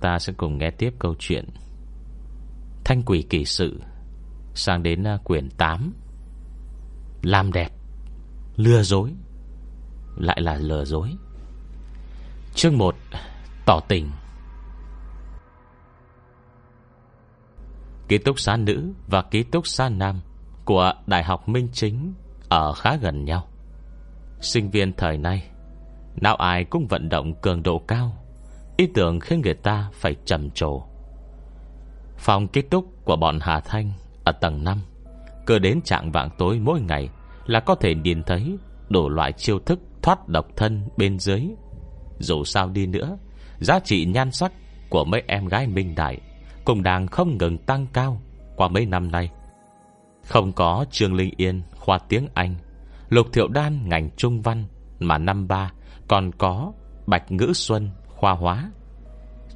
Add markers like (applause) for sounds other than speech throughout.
ta sẽ cùng nghe tiếp câu chuyện Thanh quỷ kỳ sự Sang đến à, quyển 8 Làm đẹp, Lừa dối, Lại là lừa dối. Chương 1 Tỏ tình. Ký túc xá nữ và ký túc xá nam Của Đại học Minh Chính Ở khá gần nhau. Sinh viên thời nay, Nào ai cũng vận động cường độ cao. Ý tưởng khiến người ta phải trầm trồ. Phòng ký túc của bọn Hà Thanh Ở tầng 5 Cứ đến trạng vạng tối mỗi ngày Là có thể nhìn thấy Đủ loại chiêu thức thoát độc thân bên dưới. Dù sao đi nữa, Giá trị nhan sắc của mấy em gái minh đại Cũng đang không ngừng tăng cao Qua mấy năm nay. Không có Trương Linh Yên khoa tiếng Anh, Lục Thiệu Đan ngành trung văn Mà năm ba còn có Bạch Ngữ Xuân khoa hóa.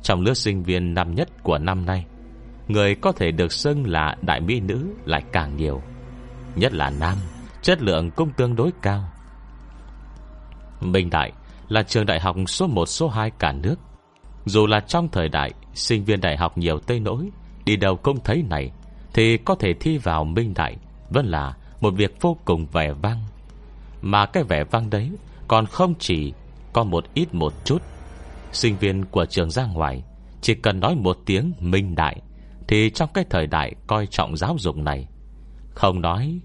Trong lứa sinh viên năm nhất của năm nay. Người có thể được xưng là đại mỹ nữ lại càng nhiều. Nhất là nam, Chất lượng cũng tương đối cao. Minh Đại là trường đại học số 1 số 2 cả nước. Dù là trong thời đại, Sinh viên đại học nhiều Tây Nỗi, Đi đâu cũng thấy này, Thì có thể thi vào Minh Đại Vẫn là một việc vô cùng vẻ vang. Mà cái vẻ vang đấy Còn không chỉ có một ít một chút. Sinh viên của trường ra ngoài, Chỉ cần nói một tiếng Minh Đại, Thì trong cái thời đại coi trọng giáo dục này, Không nói,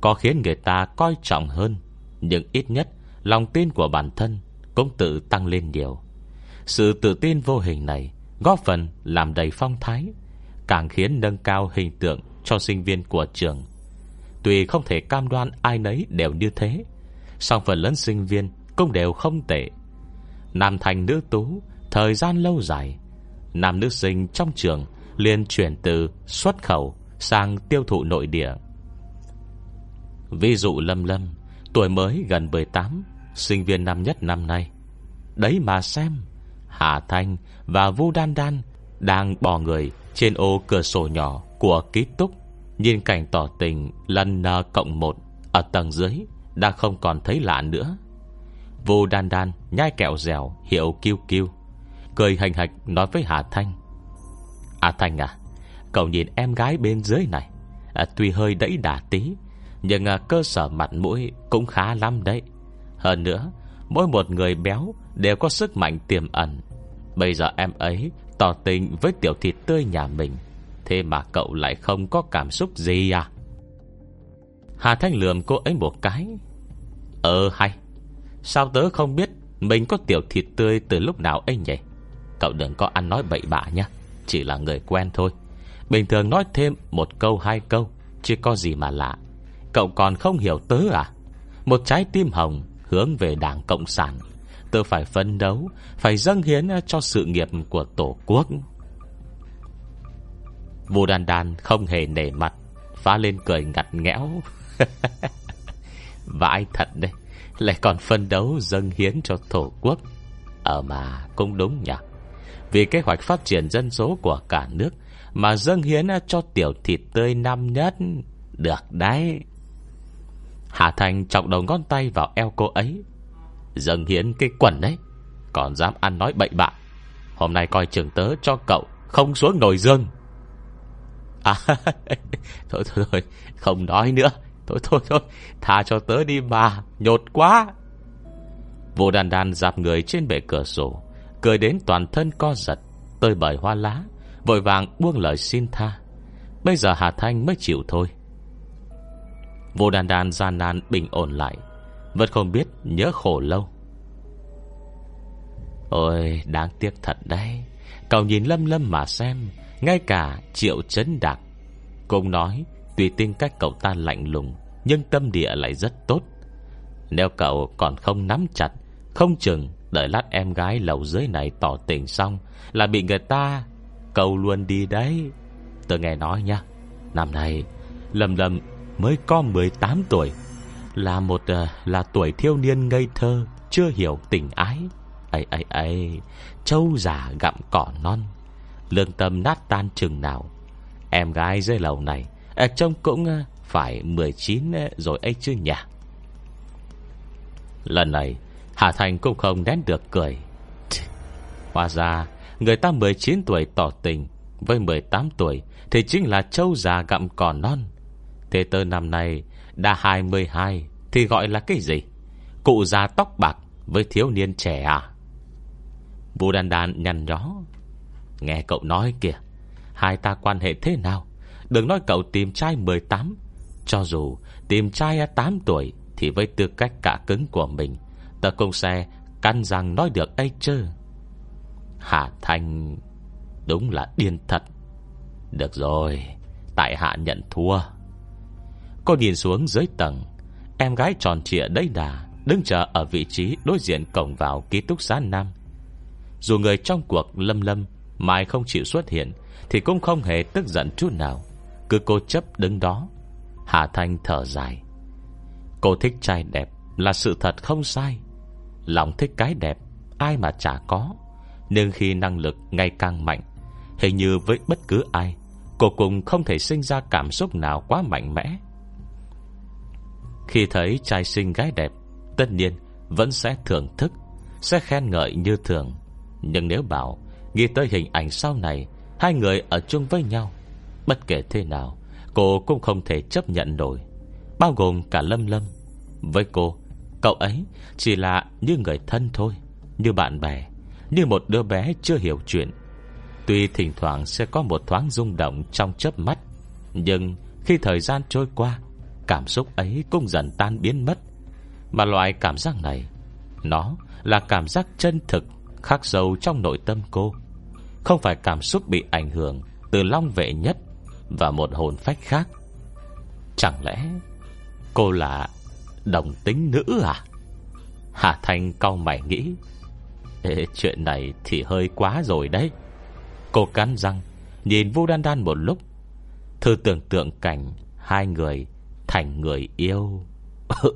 Có khiến người ta coi trọng hơn, Nhưng ít nhất Lòng tin của bản thân Cũng tự tăng lên nhiều. Sự tự tin vô hình này Góp phần làm đầy phong thái, Càng khiến nâng cao hình tượng Cho sinh viên của trường. Tuy không thể cam đoan ai nấy đều như thế, song phần lớn sinh viên Cũng đều không tệ. Nam thành nữ tú Thời gian lâu dài Nam nữ sinh trong trường liền chuyển từ xuất khẩu sang tiêu thụ nội địa. Ví dụ Lâm Lâm, tuổi mới gần 18, sinh viên năm nhất năm nay. Đấy mà xem, Hà Thanh và Vu Đan Đan đang bò người trên ô cửa sổ nhỏ của ký túc, nhìn cảnh tỏ tình lần N cộng 1 ở tầng dưới đã không còn thấy lạ nữa. Vu Đan Đan nhai kẹo dẻo hiệu kiêu kiêu, cười hành hạch nói với Hà Thanh. Hà Thanh à, cậu nhìn em gái bên dưới này, à, tuy hơi đẫy đà tí, nhưng à, cơ sở mặt mũi cũng khá lắm đấy. Hơn nữa, mỗi một người béo đều có sức mạnh tiềm ẩn. Bây giờ em ấy tỏ tình với tiểu thịt tươi nhà mình, thế mà cậu lại không có cảm xúc gì à? Hà Thanh lườm cô ấy một cái. Ờ hay, sao tớ không biết mình có tiểu thịt tươi từ lúc nào ấy nhỉ? Cậu đừng có ăn nói bậy bạ nhé. Chỉ là người quen thôi. Bình thường nói thêm một câu, hai câu, Chứ có gì mà lạ. Cậu còn không hiểu tớ à? Một trái tim hồng hướng về đảng Cộng sản. Tớ phải phấn đấu, Phải dâng hiến cho sự nghiệp của Tổ quốc. Vua đàn đàn không hề nể mặt, Phá lên cười ngặt nghẽo. (laughs) Vãi thật đấy. Lại còn phân đấu dâng hiến cho Tổ quốc. Ở mà, cũng đúng nhỉ. Vì kế hoạch phát triển dân số của cả nước Mà dâng hiến cho tiểu thịt tươi năm nhất. Được đấy. Hà Thành trọng đầu ngón tay vào eo cô ấy. Dâng hiến cái quần đấy, Còn dám ăn nói bậy bạ. Hôm nay coi trường tớ cho cậu Không xuống nồi dương. À (laughs) Thôi thôi thôi, Không nói nữa. Thôi thôi thôi Tha cho tớ đi mà, Nhột quá. Vô đàn đàn dạp người trên bể cửa sổ, Cười đến toàn thân co giật, Tơi bời hoa lá, Vội vàng buông lời xin tha. Bây giờ Hà Thanh mới chịu thôi. Vô đàn đàn gian nan bình ổn lại, Vẫn không biết nhớ khổ lâu. Ôi, đáng tiếc thật đấy. Cậu nhìn lâm lâm mà xem, Ngay cả triệu chấn đạc Cũng nói Tùy tính cách cậu ta lạnh lùng Nhưng tâm địa lại rất tốt. Nếu cậu còn không nắm chặt Không chừng Đợi lát em gái lầu dưới này tỏ tình xong Là bị người ta Cầu luôn đi đấy. Tôi nghe nói nha Năm nay lầm lầm mới có 18 tuổi Là một uh, là tuổi thiếu niên ngây thơ Chưa hiểu tình ái. Ấy ấy ấy Châu già gặm cỏ non Lương tâm nát tan chừng nào. Em gái dưới lầu này à, Trông cũng ờ, phải 19 ờ, rồi ấy chứ nhỉ? Lần này Hà Thành cũng không nén được cười. Hóa ra Người ta 19 tuổi tỏ tình Với 18 tuổi Thì chính là châu già gặm cỏ non. Thế tơ năm nay Đã 22 Thì gọi là cái gì? Cụ già tóc bạc Với thiếu niên trẻ à? Vũ đàn đàn nhăn nhó. Nghe cậu nói kìa Hai ta quan hệ thế nào? Đừng nói cậu tìm trai 18 Cho dù tìm trai 8 tuổi Thì với tư cách cả cứng của mình Tờ công xe Căn rằng nói được ấy chứ. Hạ Thanh Đúng là điên thật. Được rồi, Tại hạ nhận thua. Cô nhìn xuống dưới tầng, Em gái tròn trịa đấy đà, Đứng chờ ở vị trí đối diện cổng vào ký túc xá Nam. Dù người trong cuộc lâm lâm Mai không chịu xuất hiện Thì cũng không hề tức giận chút nào. Cứ cô chấp đứng đó. Hà Thanh thở dài. Cô thích trai đẹp là sự thật không sai. Lòng thích cái đẹp, Ai mà chả có. Nhưng khi năng lực ngày càng mạnh, Hình như với bất cứ ai, Cô cũng không thể sinh ra cảm xúc nào quá mạnh mẽ. Khi thấy trai sinh gái đẹp, Tất nhiên vẫn sẽ thưởng thức, Sẽ khen ngợi như thường. Nhưng nếu bảo Nghĩ tới hình ảnh sau này, Hai người ở chung với nhau Bất kể thế nào, Cô cũng không thể chấp nhận nổi. Bao gồm cả Lâm Lâm. Với cô, Cậu ấy chỉ là như người thân thôi, Như bạn bè, Như một đứa bé chưa hiểu chuyện. Tuy thỉnh thoảng sẽ có một thoáng rung động Trong chớp mắt, Nhưng khi thời gian trôi qua, Cảm xúc ấy cũng dần tan biến mất. Mà loại cảm giác này, Nó là cảm giác chân thực, Khắc sâu trong nội tâm cô. Không phải cảm xúc bị ảnh hưởng Từ long vệ nhất và một hồn phách khác. Chẳng lẽ Cô là Đồng tính nữ à? Hà Thanh cau mày nghĩ Ê, Chuyện này thì hơi quá rồi đấy. Cô cắn răng Nhìn Vu Đan Đan một lúc. Thư tưởng tượng cảnh Hai người thành người yêu. (laughs)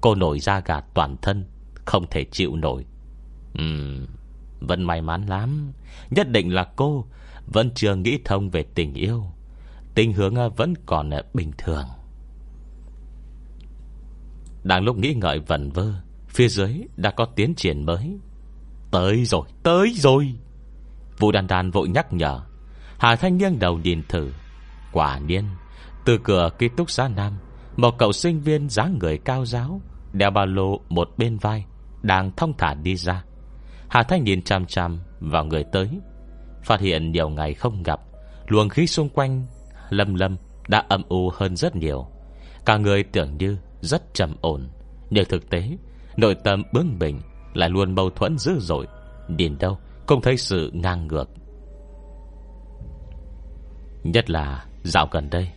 Cô nổi da gà toàn thân Không thể chịu nổi. Ừm Vẫn may mắn lắm. Nhất định là cô Vẫn chưa nghĩ thông về tình yêu. Tình hướng ờ, vẫn còn ờ, bình thường. Đang lúc nghĩ ngợi vần vơ Phía dưới đã có tiến triển mới. Tới rồi, tới rồi! Vũ đàn đàn vội nhắc nhở. Hà Thanh nghiêng đầu nhìn thử. Quả nhiên Từ cửa ký túc xá Nam Một cậu sinh viên dáng người cao giáo Đeo ba lô một bên vai Đang thông thả đi ra. Hà Thanh nhìn chăm chăm vào người tới. Phát hiện nhiều ngày không gặp Luồng khí xung quanh Lâm lâm đã âm u hơn rất nhiều. Cả người tưởng như rất trầm ổn, Nhưng thực tế, Nội tâm bướng bỉnh Lại luôn mâu thuẫn dữ dội. Nhìn đâu, không thấy sự ngang ngược. Nhất là dạo gần đây,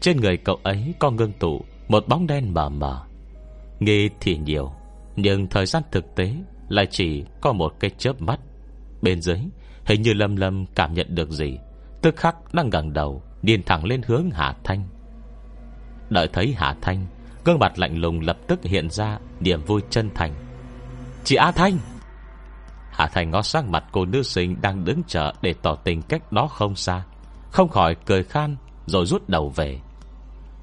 Trên người cậu ấy có ngưng tụ Một bóng đen mờ mờ. Nghi thì nhiều, Nhưng thời gian thực tế Lại chỉ có một cái chớp mắt. Bên dưới, Hình như Lâm Lâm cảm nhận được gì, Tức khắc đang gần đầu Nhìn thẳng lên hướng Hà Thanh. Đợi thấy Hà Thanh, Gương mặt lạnh lùng lập tức hiện ra Niềm vui chân thành. Chị A Thanh! Hà Thanh ngó sang mặt cô nữ sinh Đang đứng chờ để tỏ tình cách đó không xa. Không khỏi cười khan Rồi rút đầu về.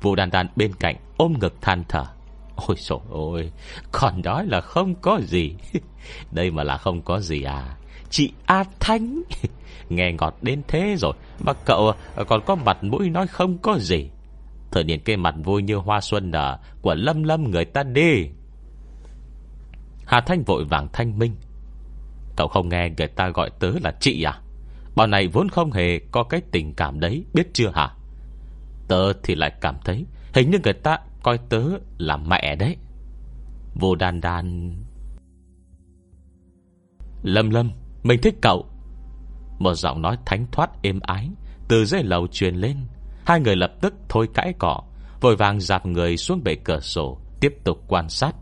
Vụ đàn đàn bên cạnh ôm ngực than thở. Ôi trời ơi Còn nói là không có gì. (laughs) Đây mà là không có gì à. Chị A Thanh! (laughs) Nghe ngọt đến thế rồi, Mà cậu ờ, còn có mặt mũi nói không có gì. Thời điểm cái mặt vui như hoa xuân nở Của lâm lâm người ta đi. Hà Thanh vội vàng thanh minh. Cậu không nghe người ta gọi tớ là chị à? Bọn này vốn không hề có cái tình cảm đấy, Biết chưa hả? Tớ thì lại cảm thấy Hình như người ta coi tớ là mẹ đấy. Vô đan đan. Lâm lâm, Mình thích cậu. Một giọng nói thánh thoát êm ái, Từ dưới lầu truyền lên. Hai người lập tức thôi cãi cọ, Vội vàng dạp người xuống bể cửa sổ, Tiếp tục quan sát.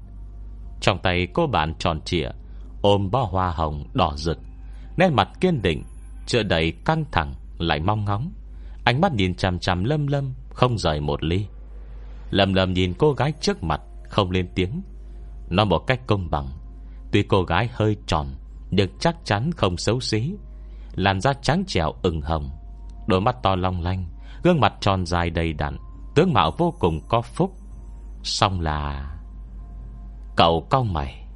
Trong tay cô bạn tròn trịa, Ôm bó hoa hồng đỏ rực, Nét mặt kiên định, Chữa đầy căng thẳng, lại mong ngóng. Ánh mắt nhìn chằm chằm lâm lâm, Không rời một ly. Lâm lâm nhìn cô gái trước mặt, Không lên tiếng. Nói một cách công bằng, Tuy cô gái hơi tròn, Nhưng chắc chắn không xấu xí Làn da trắng trẻo ửng hồng Đôi mắt to long lanh Gương mặt tròn dài đầy đặn Tướng mạo vô cùng có phúc. Xong là Cậu cau mày.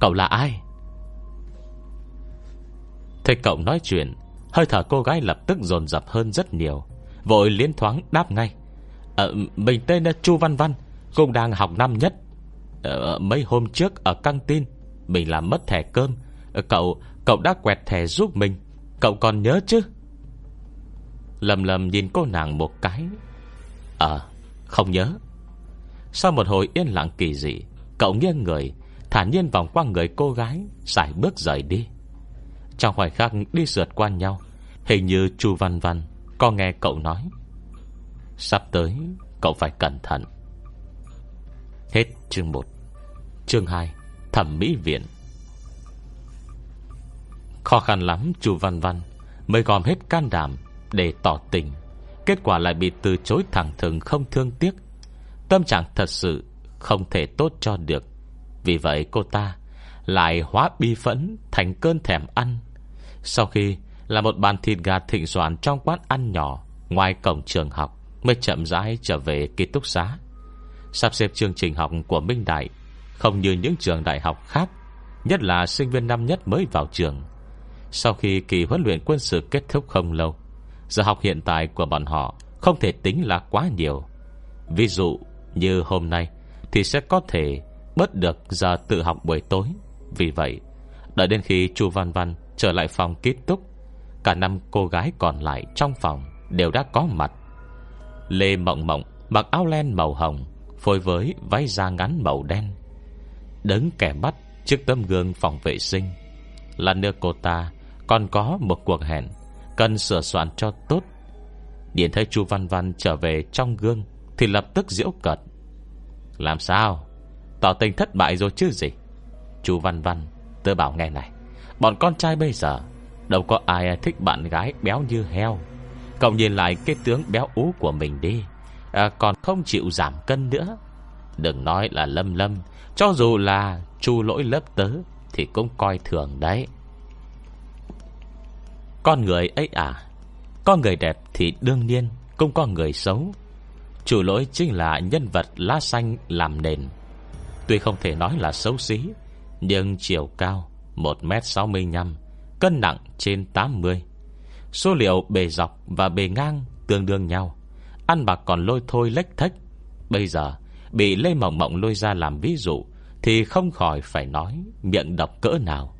Cậu là ai? Thấy cậu nói chuyện Hơi thở cô gái lập tức dồn dập hơn rất nhiều Vội liên thoáng đáp ngay. Ờ, mình tên là Chu Văn Văn Cũng đang học năm nhất. Ờ, Mấy hôm trước ở căng tin Mình làm mất thẻ cơm. Ờ, cậu cậu đã quẹt thẻ giúp mình. Cậu còn nhớ chứ? Lầm lầm nhìn cô nàng một cái. Ờ không nhớ. Sau một hồi yên lặng kỳ dị, Cậu nghiêng người Thản nhiên vòng qua người cô gái, Xài bước rời đi. Trong khoảnh khắc đi sượt qua nhau, Hình như Chu Văn Văn Có nghe cậu nói, Sắp tới cậu phải cẩn thận. Hết chương 1 Chương 2 Thẩm mỹ viện. Khó khăn lắm, Chu Văn Văn. Mới gom hết can đảm Để tỏ tình. Kết quả lại bị từ chối thẳng thừng, không thương tiếc. Tâm trạng thật sự Không thể tốt cho được. Vì vậy cô ta Lại hóa bi phẫn thành cơn thèm ăn. Sau khi là một bàn thịt gà thịnh soạn Trong quán ăn nhỏ Ngoài cổng trường học, Mới chậm rãi trở về ký túc xá. Sắp xếp chương trình học của Minh Đại Không như những trường đại học khác, Nhất là sinh viên năm nhất mới vào trường. Sau khi kỳ huấn luyện quân sự kết thúc không lâu, Giờ học hiện tại của bọn họ Không thể tính là quá nhiều. Ví dụ như hôm nay Thì sẽ có thể bớt được giờ tự học buổi tối. Vì vậy, Đợi đến khi chu Văn Văn trở lại phòng ký túc, Cả năm cô gái còn lại trong phòng Đều đã có mặt. Lê Mộng Mộng mặc áo len màu hồng, Phối với váy da ngắn màu đen, Đứng kẻ mắt trước tấm gương phòng vệ sinh. Là nước cô ta còn có một cuộc hẹn Cần sửa soạn cho tốt. Điện thấy chu Văn Văn trở về trong gương Thì lập tức diễu cợt. Làm sao? Tỏ tình thất bại rồi chứ gì? Chu Văn Văn Tớ bảo nghe này Bọn con trai bây giờ Đâu có ai thích bạn gái béo như heo. Cậu nhìn lại cái tướng béo ú của mình đi à, Còn không chịu giảm cân nữa. Đừng nói là lâm lâm Cho dù là chu lỗi lớp tớ Thì cũng coi thường đấy. Con người ấy à? Con người đẹp thì đương nhiên, Cũng có người xấu. Chủ lỗi chính là nhân vật lá xanh làm nền. Tuy không thể nói là xấu xí, Nhưng chiều cao 1m65 Cân nặng trên 80 Số liệu bề dọc và bề ngang Tương đương nhau. Ăn bạc còn lôi thôi lách thách Bây giờ, bị Lê Mộng Mộng lôi ra làm ví dụ, Thì không khỏi phải nói Miệng độc cỡ nào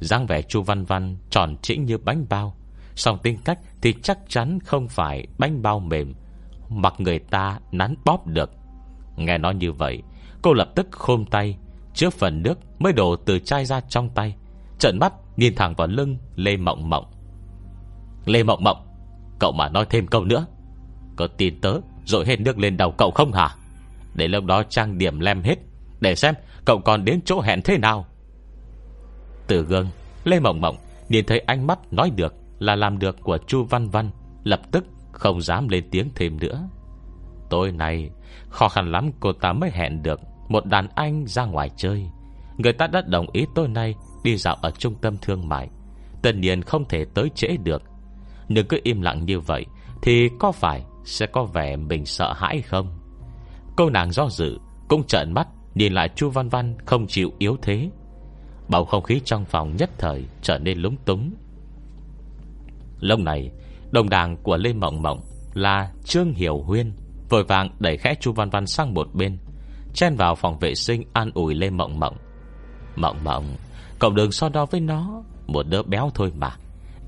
dáng vẻ chu văn văn tròn trĩnh như bánh bao. Song tính cách thì chắc chắn không phải bánh bao mềm, Mặc người ta nắn bóp được. Nghe nói như vậy, Cô lập tức khôm tay Trước phần nước mới đổ từ chai ra trong tay Trận mắt nhìn thẳng vào lưng Lê Mộng Mộng. Lê Mộng Mộng, Cậu mà nói thêm câu nữa. Có tin tớ rồi hết nước lên đầu cậu không hả? Để lúc đó trang điểm lem hết, Để xem cậu còn đến chỗ hẹn thế nào. Từ gương, Lê Mộng Mộng Nhìn thấy ánh mắt nói được Là làm được của Chu Văn Văn, Lập tức không dám lên tiếng thêm nữa. Tối nay, Khó khăn lắm cô ta mới hẹn được Một đàn anh ra ngoài chơi. Người ta đã đồng ý tối nay Đi dạo ở trung tâm thương mại. Tất nhiên không thể tới trễ được. Nhưng cứ im lặng như vậy, Thì có phải sẽ có vẻ mình sợ hãi không? Cô nàng do dự, Cũng trợn mắt, Nhìn lại Chu Văn Văn không chịu yếu thế. Bầu không khí trong phòng nhất thời Trở nên lúng túng. Lúc này, Đồng đảng của Lê Mộng Mộng Là Trương Hiểu Huyên Vội vàng đẩy khẽ Chu Văn Văn sang một bên, Chen vào phòng vệ sinh An ủi Lê Mộng Mộng. Mộng Mộng, Cậu đừng so đo với nó, Một đứa béo thôi mà.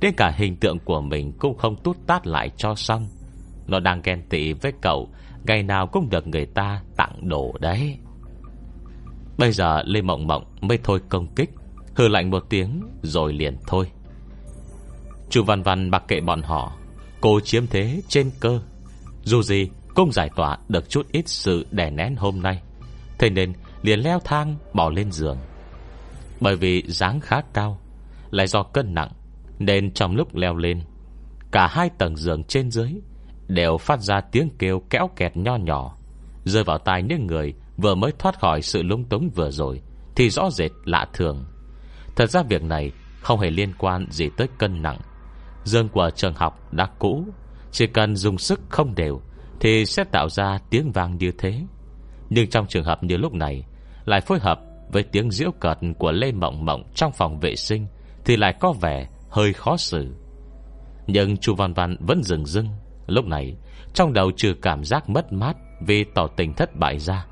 Đến cả hình tượng của mình cũng không tút tát lại cho xong. Nó đang ghen tị với cậu, Ngày nào cũng được người ta tặng đồ đấy. Bây giờ Lê Mộng Mộng mới thôi công kích, Hừ lạnh một tiếng Rồi liền thôi. Chu Văn Văn mặc kệ bọn họ, Cô chiếm thế trên cơ. Dù gì cũng giải tỏa được chút ít sự đè nén hôm nay, Thế nên liền leo thang bỏ lên giường. Bởi vì dáng khá cao, Lại do cân nặng, Nên trong lúc leo lên, Cả hai tầng giường trên dưới Đều phát ra tiếng kêu kéo kẹt nho nhỏ, Rơi vào tai những người Vừa mới thoát khỏi sự lung túng vừa rồi, Thì rõ rệt lạ thường. Thật ra việc này không hề liên quan gì tới cân nặng. Dương của trường học đã cũ, Chỉ cần dùng sức không đều Thì sẽ tạo ra tiếng vang như thế. Nhưng trong trường hợp như lúc này, Lại phối hợp với tiếng diễu cợt Của Lê Mộng Mộng trong phòng vệ sinh Thì lại có vẻ hơi khó xử. Nhưng chu Văn Văn vẫn dừng dưng. Lúc này, Trong đầu trừ cảm giác mất mát Vì tỏ tình thất bại ra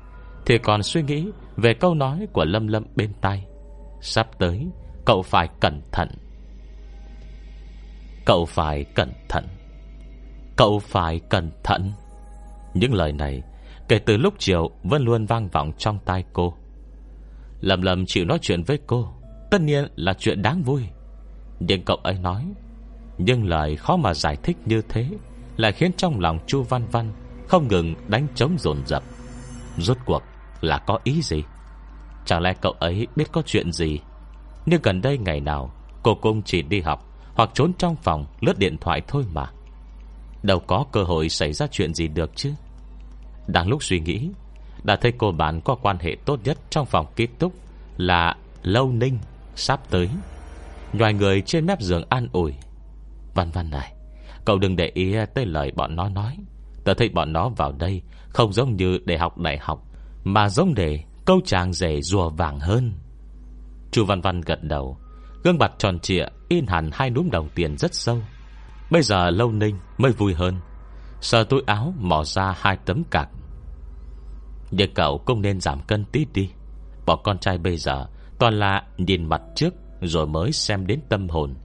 thì còn suy nghĩ về câu nói của Lâm Lâm bên tai. Sắp tới, Cậu phải cẩn thận. Cậu phải cẩn thận. Cậu phải cẩn thận. Những lời này, Kể từ lúc chiều Vẫn luôn vang vọng trong tai cô. Lâm Lâm chịu nói chuyện với cô. Tất nhiên là chuyện đáng vui. Nhưng cậu ấy nói Nhưng lời khó mà giải thích như thế Lại khiến trong lòng Chu Văn Văn Không ngừng đánh trống dồn dập Rốt cuộc là có ý gì? Chẳng lẽ cậu ấy biết có chuyện gì? Nhưng gần đây ngày nào, Cô cũng chỉ đi học Hoặc trốn trong phòng lướt điện thoại thôi mà. Đâu có cơ hội xảy ra chuyện gì được chứ? Đang lúc suy nghĩ, Đã thấy cô bạn có quan hệ tốt nhất Trong phòng ký túc Là Lâu Ninh Sắp tới. Ngoài người trên mép giường an ủi. Văn văn này, Cậu đừng để ý tới lời bọn nó nói. Tớ thấy bọn nó vào đây Không giống như để học đại học. Mà giống để câu chàng rể rùa vàng hơn. Chu Văn Văn gật đầu, Gương mặt tròn trịa, In hẳn hai núm đồng tiền rất sâu. Bây giờ Lâu Ninh mới vui hơn, Sờ túi áo mò ra hai tấm cạc. Nhưng cậu cũng nên giảm cân tí đi, Bỏ con trai bây giờ Toàn là nhìn mặt trước Rồi mới xem đến tâm hồn.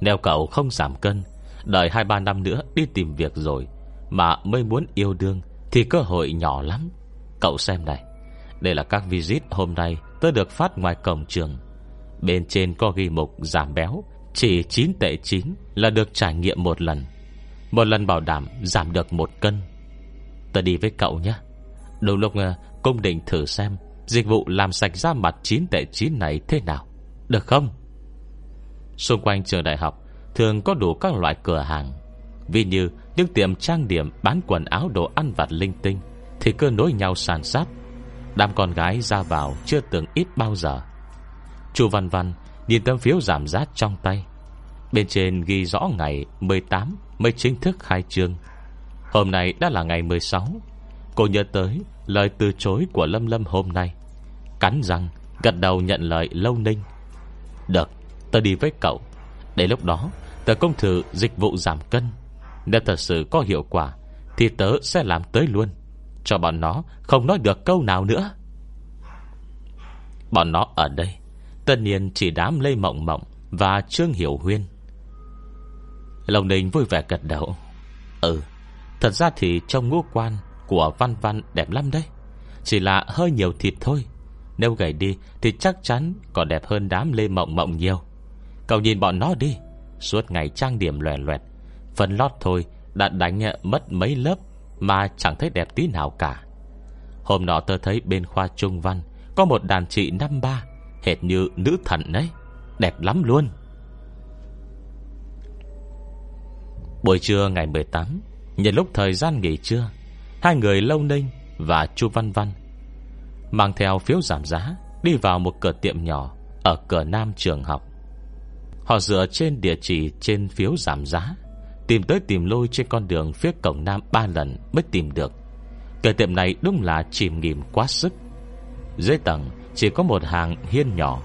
Nếu cậu không giảm cân, Đợi 2-3 năm nữa đi tìm việc rồi Mà mới muốn yêu đương Thì cơ hội nhỏ lắm. Cậu xem này. Đây là các visit hôm nay Tôi được phát ngoài cổng trường. Bên trên có ghi mục giảm béo, Chỉ 9 tệ 9 là được trải nghiệm một lần. Một lần bảo đảm giảm được một cân. Tôi đi với cậu nhé. Đầu lúc ờ, công định thử xem Dịch vụ làm sạch da mặt 9 tệ 9 này thế nào. Được không? Xung quanh trường đại học Thường có đủ các loại cửa hàng. Vì như những tiệm trang điểm Bán quần áo đồ ăn vặt linh tinh thì cứ nối nhau sàn sát Đám con gái ra vào chưa từng ít bao giờ. Chu Văn Văn Nhìn tấm phiếu giảm giá trong tay. Bên trên ghi rõ ngày 18 Mới chính thức khai trương. Hôm nay đã là ngày 16 Cô nhớ tới lời từ chối của Lâm Lâm hôm nay. Cắn răng, Gật đầu nhận lời Lâu Ninh. Được tớ đi với cậu. Để lúc đó tớ công thử dịch vụ giảm cân. Nếu thật sự có hiệu quả, Thì tớ sẽ làm tới luôn. Cho bọn nó không nói được câu nào nữa. Bọn nó ở đây, Tất nhiên chỉ đám Lê Mộng Mộng Và Trương Hiểu Huyên. Lòng Ninh vui vẻ gật đầu. Ừ Thật ra thì trong ngũ quan Của Văn Văn đẹp lắm đấy. Chỉ là hơi nhiều thịt thôi. Nếu gầy đi thì chắc chắn Còn đẹp hơn đám Lê Mộng Mộng nhiều. Cậu nhìn bọn nó đi. Suốt ngày trang điểm loè loẹt. Phần lót thôi đã đánh mất mấy lớp mà chẳng thấy đẹp tí nào cả. Hôm nọ tôi thấy bên khoa trung văn Có một đàn chị năm ba, Hệt như nữ thần đấy. Đẹp lắm luôn. Buổi trưa ngày 18 Nhân lúc thời gian nghỉ trưa, Hai người Lâu Ninh và Chu Văn Văn Mang theo phiếu giảm giá Đi vào một cửa tiệm nhỏ Ở cửa nam trường học. Họ dựa trên địa chỉ trên phiếu giảm giá. Tìm tới tìm lôi trên con đường phía cổng nam ba lần mới tìm được. Cửa tiệm này đúng là chìm nghỉm quá sức. Dưới tầng, chỉ có một hàng hiên nhỏ.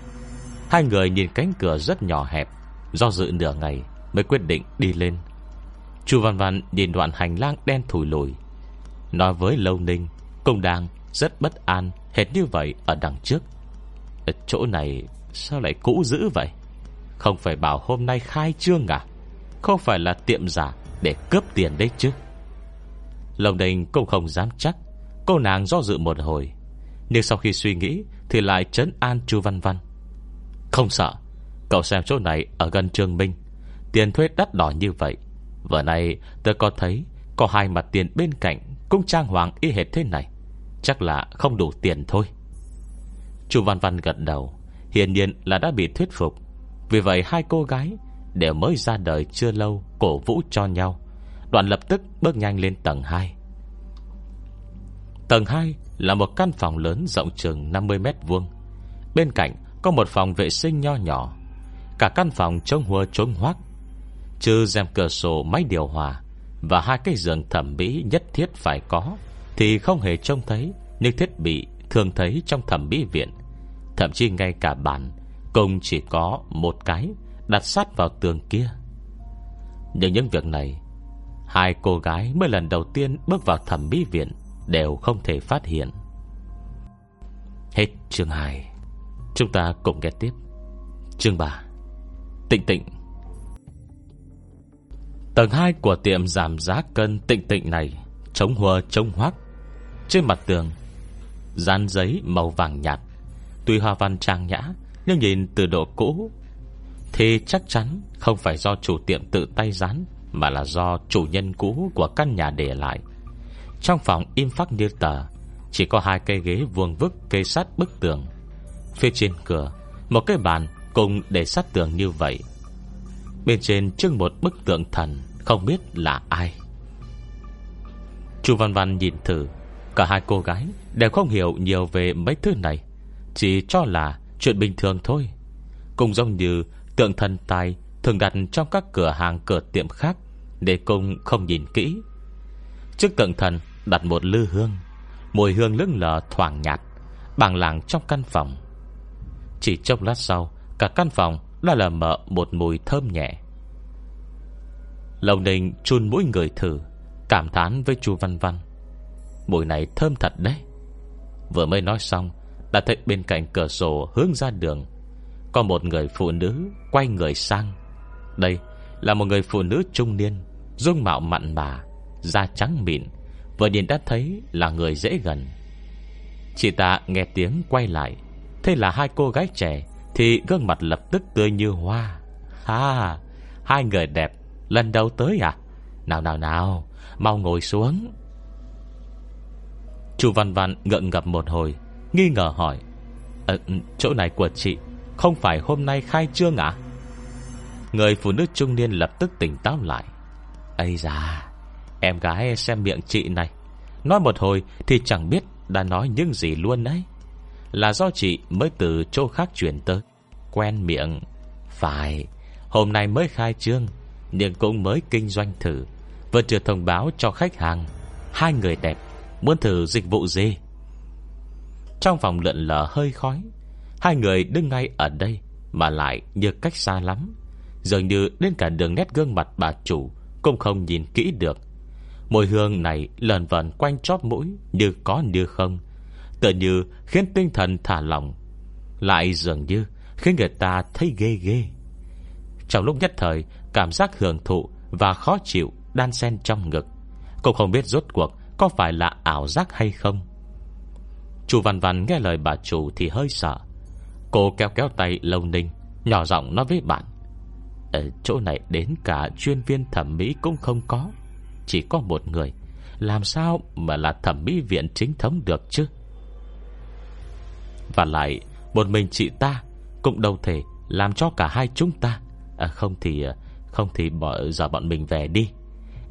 Hai người nhìn cánh cửa rất nhỏ hẹp, Do dự nửa ngày Mới quyết định đi lên. Chu Văn Văn nhìn đoạn hành lang đen thùi lùi. Nói với Lâu Ninh, công đang rất bất an, Hệt như vậy ở đằng trước. Ở Chỗ này sao lại cũ dữ vậy? Không phải bảo hôm nay khai trương à? Không phải là tiệm giả Để cướp tiền đấy chứ? Lâu đình cũng không dám chắc. Cô nàng do dự một hồi. Nhưng sau khi suy nghĩ Thì lại trấn an Chu Văn Văn. Không sợ, Cậu xem chỗ này ở gần Trường Minh. Tiền thuê đắt đỏ như vậy. Vừa nay tôi có thấy Có hai mặt tiền bên cạnh Cũng trang hoàng y hệt thế này. Chắc là không đủ tiền thôi. Chu Văn Văn gật đầu. Hiển nhiên là đã bị thuyết phục. Vì vậy hai cô gái Đều mới ra đời chưa lâu, Cổ vũ cho nhau. Đoạn lập tức bước nhanh lên tầng 2 Tầng 2 là một căn phòng lớn rộng chừng 50 mét vuông. Bên cạnh có một phòng vệ sinh nho nhỏ. Cả căn phòng trông hùa trống hoác. Trừ rèm cửa sổ, máy điều hòa Và hai cái giường thẩm mỹ nhất thiết phải có, Thì không hề trông thấy Những thiết bị thường thấy trong thẩm mỹ viện. Thậm chí ngay cả bàn Cùng chỉ có một cái. Đặt sát vào tường kia. Nhưng những việc này, Hai cô gái mới lần đầu tiên Bước vào thẩm mỹ viện Đều không thể phát hiện. Hết chương 2 Chúng ta cùng nghe tiếp. Chương 3 Tịnh tịnh. Tầng 2 của tiệm giảm giá cân tịnh tịnh này Chống hùa chống hoác. Trên mặt tường, Dán giấy màu vàng nhạt, Tuy hoa văn trang nhã, Nhưng nhìn từ độ cũ thì chắc chắn không phải do chủ tiệm tự tay dán, Mà là do chủ nhân cũ của căn nhà để lại. Trong phòng im phắc như tờ Chỉ có hai cây ghế vuông vức kê sát bức tường. Phía trên cửa, Một cái bàn cùng để sát tường như vậy. Bên trên trưng một bức tượng thần, Không biết là ai. Chu Văn Văn nhìn thử, Cả hai cô gái đều không hiểu nhiều về mấy thứ này, Chỉ cho là chuyện bình thường thôi. Cũng giống như tượng thần tài Thường đặt trong các cửa hàng cửa tiệm khác Để cung không nhìn kỹ. Trước tượng thần đặt một lư hương, Mùi hương lững lờ thoảng nhạt Bằng làng trong căn phòng. Chỉ trong lát sau, Cả căn phòng đã là mở một mùi thơm nhẹ. Lầu Ninh chun mũi người thử, Cảm thán với chu Văn Văn. Mùi này thơm thật đấy. Vừa mới nói xong, Đã thấy bên cạnh cửa sổ hướng ra đường có một người phụ nữ Quay người sang. Đây là một người phụ nữ trung niên Dung mạo mặn mà Da trắng mịn Vừa nhìn đã thấy là người dễ gần. Chị ta nghe tiếng quay lại Thế là hai cô gái trẻ Thì gương mặt lập tức tươi như hoa. Ha Hai người đẹp Lần đầu tới à? Nào nào nào Mau ngồi xuống. Chu Văn Văn ngượng ngập một hồi Nghi ngờ hỏi ờ, ừ, Chỗ này của chị không phải hôm nay khai trương à? Người phụ nữ trung niên lập tức tỉnh táo lại. Ây da, Em gái xem miệng chị này. Nói một hồi thì chẳng biết Đã nói những gì luôn đấy. Là do chị mới từ chỗ khác chuyển tới. Quen miệng. Phải, Hôm nay mới khai trương, Nhưng cũng mới kinh doanh thử. Vừa chưa thông báo cho khách hàng. Hai người đẹp, Muốn thử dịch vụ gì? Trong phòng lượn lờ hơi khói. Hai người đứng ngay ở đây Mà lại như cách xa lắm, Dường như đến cả đường nét gương mặt bà chủ Cũng không nhìn kỹ được. Mùi hương này lần vần quanh chóp mũi Như có như không, Tựa như khiến tinh thần thả lỏng, Lại dường như Khiến người ta thấy ghê ghê. Trong lúc nhất thời, Cảm giác hưởng thụ và khó chịu Đan xen trong ngực, Cũng không biết rốt cuộc có phải là ảo giác hay không. Chủ Văn Văn nghe lời bà chủ Thì hơi sợ Cô kéo kéo tay Lâu Ninh Nhỏ giọng nói với bạn. Ở chỗ này đến cả chuyên viên thẩm mỹ cũng không có. Chỉ có một người. Làm sao mà là thẩm mỹ viện chính thống được chứ? Và lại Một mình chị ta Cũng đâu thể làm cho cả hai chúng ta. À, Không thì ờ, Không thì bỏ giờ bọn mình về đi.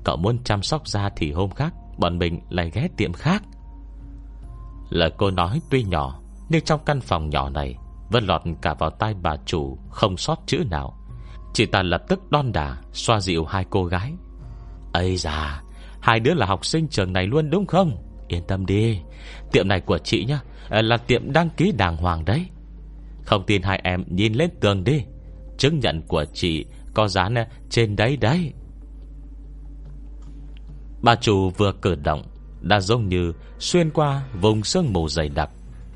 Cậu muốn chăm sóc da thì hôm khác Bọn mình lại ghé tiệm khác. Lời cô nói tuy nhỏ Nhưng trong căn phòng nhỏ này vẫn lọt cả vào tai bà chủ, Không sót chữ nào. Chị ta lập tức đon đà, Xoa dịu hai cô gái. Ây da, Hai đứa là học sinh trường này luôn đúng không? Yên tâm đi, Tiệm này của chị nhá ờ, Là tiệm đăng ký đàng hoàng đấy. Không tin hai em nhìn lên tường đi, Chứng nhận của chị Có dán ờ, trên đấy đấy. Bà chủ vừa cử động, Đã giống như xuyên qua vùng sương mù dày đặc.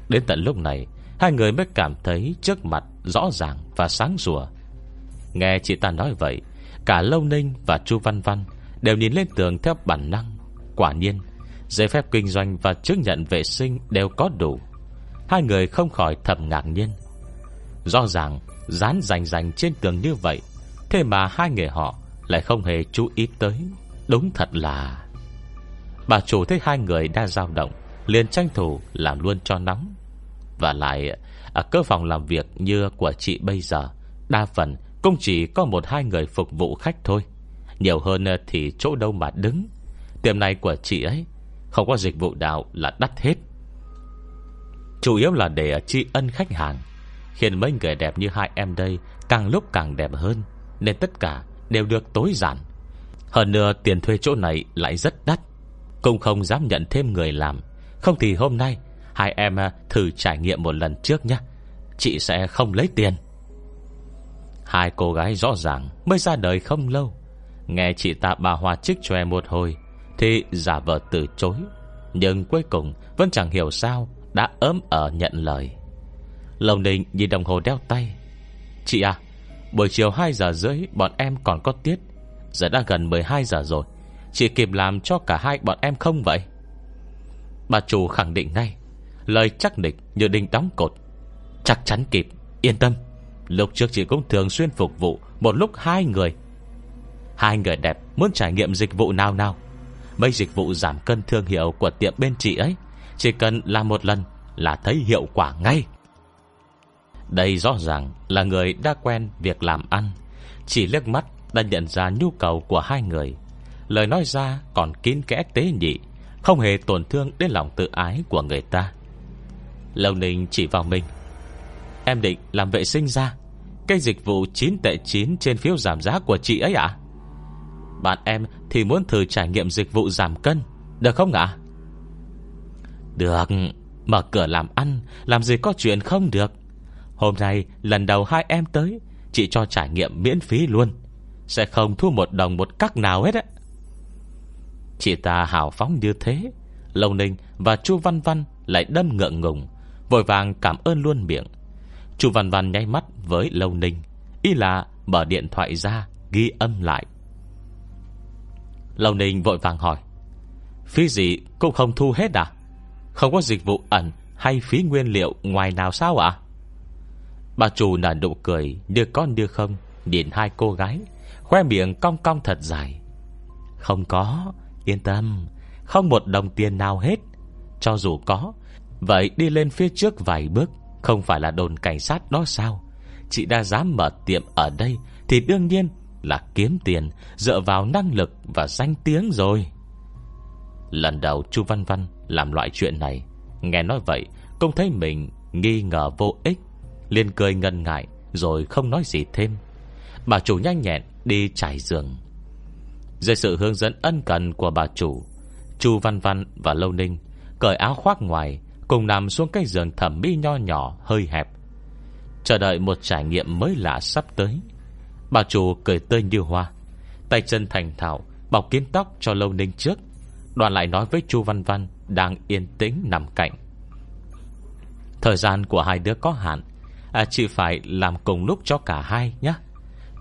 Đến tận lúc này Hai người mới cảm thấy trước mặt Rõ ràng và sáng rùa. Nghe chị ta nói vậy, Cả Lâu Ninh và Chu Văn Văn Đều nhìn lên tường theo bản năng. Quả nhiên, Giấy phép kinh doanh và chứng nhận vệ sinh đều có đủ. Hai người không khỏi thầm ngạc nhiên. Rõ ràng, Dán rành rành trên tường như vậy, Thế mà hai người họ Lại không hề chú ý tới. Đúng thật là Bà chủ thấy hai người đang dao động, liền tranh thủ làm luôn cho nóng. Và lại à, Ở cơ phòng làm việc như của chị bây giờ, Đa phần cũng chỉ có một hai người phục vụ khách thôi. Nhiều hơn à, thì chỗ đâu mà đứng. Tiệm này của chị ấy, Không có dịch vụ đạo là đắt hết. Chủ yếu là để à, tri ân khách hàng. Khiến mấy người đẹp như hai em đây Càng lúc càng đẹp hơn, Nên tất cả đều được tối giản. Hơn nữa, tiền thuê chỗ này lại rất đắt. Cũng không dám nhận thêm người làm. Không thì hôm nay Hai em à, thử trải nghiệm một lần trước nhé. Chị sẽ không lấy tiền. Hai cô gái rõ ràng Mới ra đời không lâu. Nghe chị ta bà Hoa trích em một hồi, Thì giả vờ từ chối. Nhưng cuối cùng vẫn chẳng hiểu sao Đã ấm ở nhận lời. Lồng đình nhìn đồng hồ đeo tay. Chị à Buổi chiều 2 giờ rưỡi bọn em còn có tiết. Giờ đã gần 12 giờ rồi. Chị kịp làm cho cả hai bọn em không vậy? Bà chủ khẳng định ngay. Lời chắc định như đinh đóng cột. Chắc chắn kịp, Yên tâm. Lúc trước chị cũng thường xuyên phục vụ Một lúc hai người. Hai người đẹp muốn trải nghiệm dịch vụ nào nào. Mấy dịch vụ giảm cân thương hiệu Của tiệm bên chị ấy, Chỉ cần làm một lần là thấy hiệu quả ngay. Đây rõ ràng là người đã quen việc làm ăn. Chỉ liếc mắt đã nhận ra nhu cầu của hai người. Lời nói ra còn kín kẽ tế nhị, Không hề tổn thương đến lòng tự ái của người ta. Lâu Ninh chỉ vào mình. Em định làm vệ sinh ra. Cái dịch vụ 9 tệ 9 Trên phiếu giảm giá của chị ấy ạ? Bạn em thì muốn thử trải nghiệm Dịch vụ giảm cân, Được không ạ? Được, Mở cửa làm ăn, Làm gì có chuyện không được. Hôm nay lần đầu hai em tới, Chị cho trải nghiệm miễn phí luôn. Sẽ không thu một đồng một cắc nào hết á. Chị ta hào phóng như thế, Lâu Ninh và Chu Văn Văn Lại đâm ngượng ngùng. Vội vàng cảm ơn luôn miệng. Chu Văn Văn nháy mắt với Lâu Ninh, Ý là mở điện thoại ra, Ghi âm lại. Lâu Ninh vội vàng hỏi, Phí gì cũng không thu hết à? Không có dịch vụ ẩn Hay phí nguyên liệu ngoài nào sao ạ? Bà chủ nở nụ cười, đưa con đưa không? Nhìn hai cô gái, Khoe miệng cong cong thật dài. Không có, Yên tâm, Không một đồng tiền nào hết. Cho dù có Vậy đi lên phía trước vài bước, Không phải là đồn cảnh sát đó sao? Chị đã dám mở tiệm ở đây Thì đương nhiên là kiếm tiền, Dựa vào năng lực và danh tiếng rồi. Lần đầu chu Văn Văn Làm loại chuyện này, Nghe nói vậy công thấy mình nghi ngờ vô ích, liền cười ngần ngại Rồi không nói gì thêm. Bà chủ nhanh nhẹn đi trải giường. Dưới sự hướng dẫn ân cần của bà chủ, Chu Văn Văn và Lâu Ninh Cởi áo khoác ngoài Cùng nằm xuống cái giường thẩm mỹ nho nhỏ Hơi hẹp. Chờ đợi một trải nghiệm mới lạ sắp tới. Bà chủ cười tươi như hoa Tay chân thành thạo Bọc kiến tóc cho Lâu Ninh trước Đoàn lại nói với Chu Văn Văn Đang yên tĩnh nằm cạnh. Thời gian của hai đứa có hạn à, chị phải làm cùng lúc cho cả hai nhé.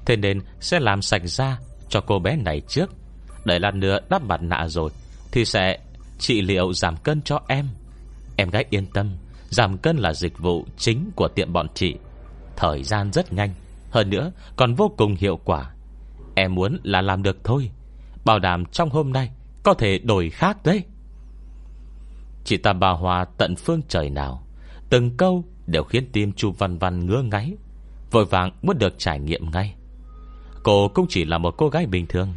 Thế nên sẽ làm sạch ra Cho cô bé này trước. Để lần nữa đắp mặt nạ rồi Thì sẽ trị liệu giảm cân cho em. Em gái yên tâm, Giảm cân là dịch vụ chính của tiệm bọn chị. Thời gian rất nhanh, Hơn nữa còn vô cùng hiệu quả. Em muốn là làm được thôi, Bảo đảm trong hôm nay Có thể đổi khác đấy. Chị ta bà Hòa tận phương trời nào, Từng câu đều khiến tim Chu Văn Văn ngứa ngáy, Vội vàng muốn được trải nghiệm ngay. Cô cũng chỉ là một cô gái bình thường,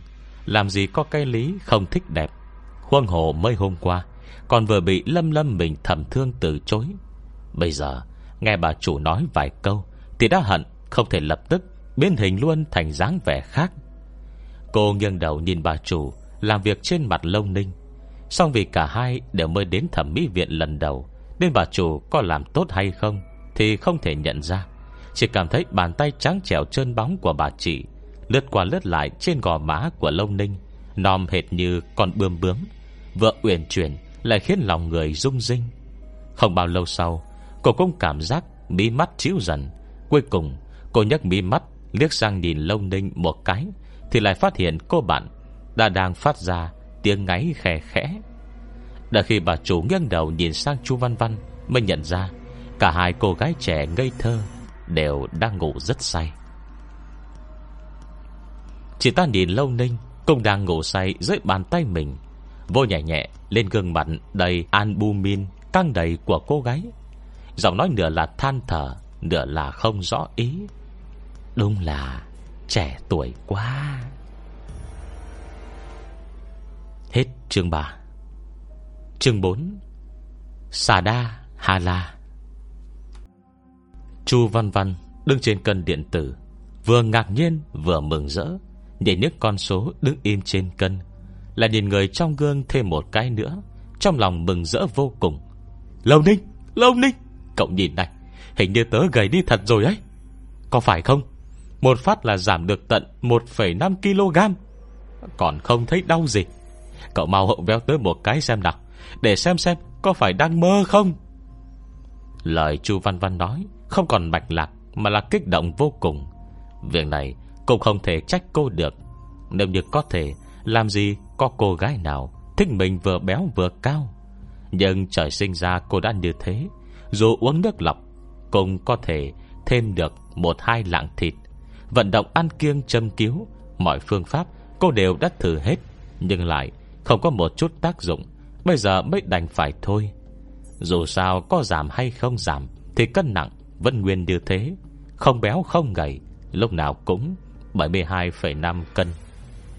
Làm gì có cái lý không thích đẹp. Huân hồ mới hôm qua còn vừa bị lâm lâm mình thầm thương từ chối. Bây giờ, Nghe bà chủ nói vài câu, Thì đã hận, không thể lập tức Biến hình luôn thành dáng vẻ khác. Cô nghiêng đầu nhìn bà chủ, Làm việc trên mặt lông ninh. Xong vì cả hai đều mới đến thẩm mỹ viện lần đầu, Nên bà chủ có làm tốt hay không Thì không thể nhận ra. Chỉ cảm thấy bàn tay trắng trẻo trơn bóng của bà chị, Lướt qua lướt lại trên gò má của lông ninh, Nòm hệt như con bươm bướm vợ uyển chuyển lại khiến lòng người rung rinh. Không bao lâu sau, Cô cũng cảm giác mí mắt chiếu dần. Cuối cùng, cô nhấc mí mắt, Liếc sang nhìn lông ninh một cái, Thì lại phát hiện cô bạn Đã đang phát ra tiếng ngáy khẽ khẽ. Đã khi bà chủ nghiêng đầu nhìn sang chu Văn Văn Mới nhận ra, Cả hai cô gái trẻ ngây thơ Đều đang ngủ rất say. Chị ta nhìn lâu ninh Cũng đang ngủ say dưới bàn tay mình. Vô nhẹ nhẹ, lên gương mặt đầy albumin, căng đầy của cô gái. Giọng nói nửa là than thở, Nửa là không rõ ý. Đúng là trẻ tuổi quá. Hết chương 3 Chương 4 Xà đa Hà La Chu Văn Văn đứng trên cân điện tử, Vừa ngạc nhiên vừa mừng rỡ. Nhìn những con số đứng im trên cân là nhìn người trong gương thêm một cái nữa. Trong lòng mừng rỡ vô cùng. Lâu Ninh, Lâu Ninh Cậu nhìn này Hình như tớ gầy đi thật rồi ấy. Có phải không? Một phát là giảm được tận 1,5kg Còn không thấy đau gì. Cậu mau hậu véo tới một cái xem nào Để xem xem có phải đang mơ không. Lời chu Văn Văn nói Không còn mạch lạc Mà là kích động vô cùng. Việc này cũng không thể trách cô được. Nếu như có thể Làm gì có cô gái nào Thích mình vừa béo vừa cao? Nhưng trời sinh ra cô đã như thế. Dù uống nước lọc Cũng có thể thêm được Một hai lạng thịt. Vận động ăn kiêng châm cứu Mọi phương pháp cô đều đã thử hết Nhưng lại không có một chút tác dụng. Bây giờ mới đành phải thôi. Dù sao có giảm hay không giảm Thì cân nặng vẫn nguyên như thế. Không béo không gầy Lúc nào cũng 72,5 cân.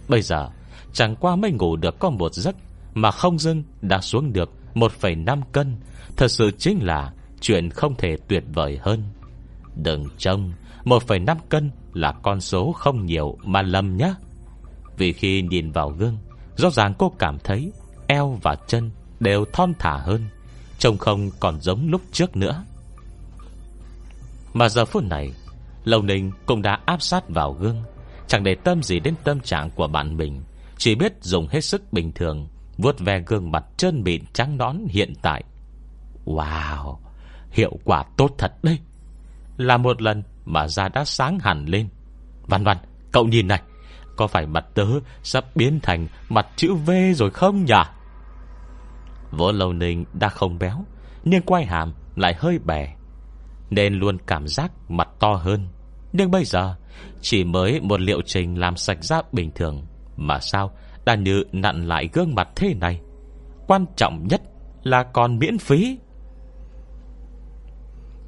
Bây giờ Chẳng qua mới ngủ được có một giấc Mà không dưng đã xuống được 1,5 cân. Thật sự chính là Chuyện không thể tuyệt vời hơn. Đừng trông 1,5 cân là con số không nhiều Mà lầm nhé Vì khi nhìn vào gương Rõ ràng cô cảm thấy Eo và chân đều thon thả hơn Trông không còn giống lúc trước nữa. Mà giờ phút này Lâu Ninh cũng đã áp sát vào gương Chẳng để tâm gì đến tâm trạng của bạn mình. Chỉ biết dùng hết sức bình thường, vuốt ve gương mặt trơn mịn trắng nón hiện tại. Wow, Hiệu quả tốt thật đấy. Là một lần mà da đã sáng hẳn lên. Văn văn, Cậu nhìn này, Có phải mặt tớ sắp biến thành mặt chữ V rồi không nhỉ? Vỗ Lâu Ninh đã không béo, Nhưng quay hàm lại hơi bè, Nên luôn cảm giác mặt to hơn. Nhưng bây giờ, Chỉ mới một liệu trình làm sạch da bình thường. Mà sao Đã như nặn lại gương mặt thế này? Quan trọng nhất là còn miễn phí.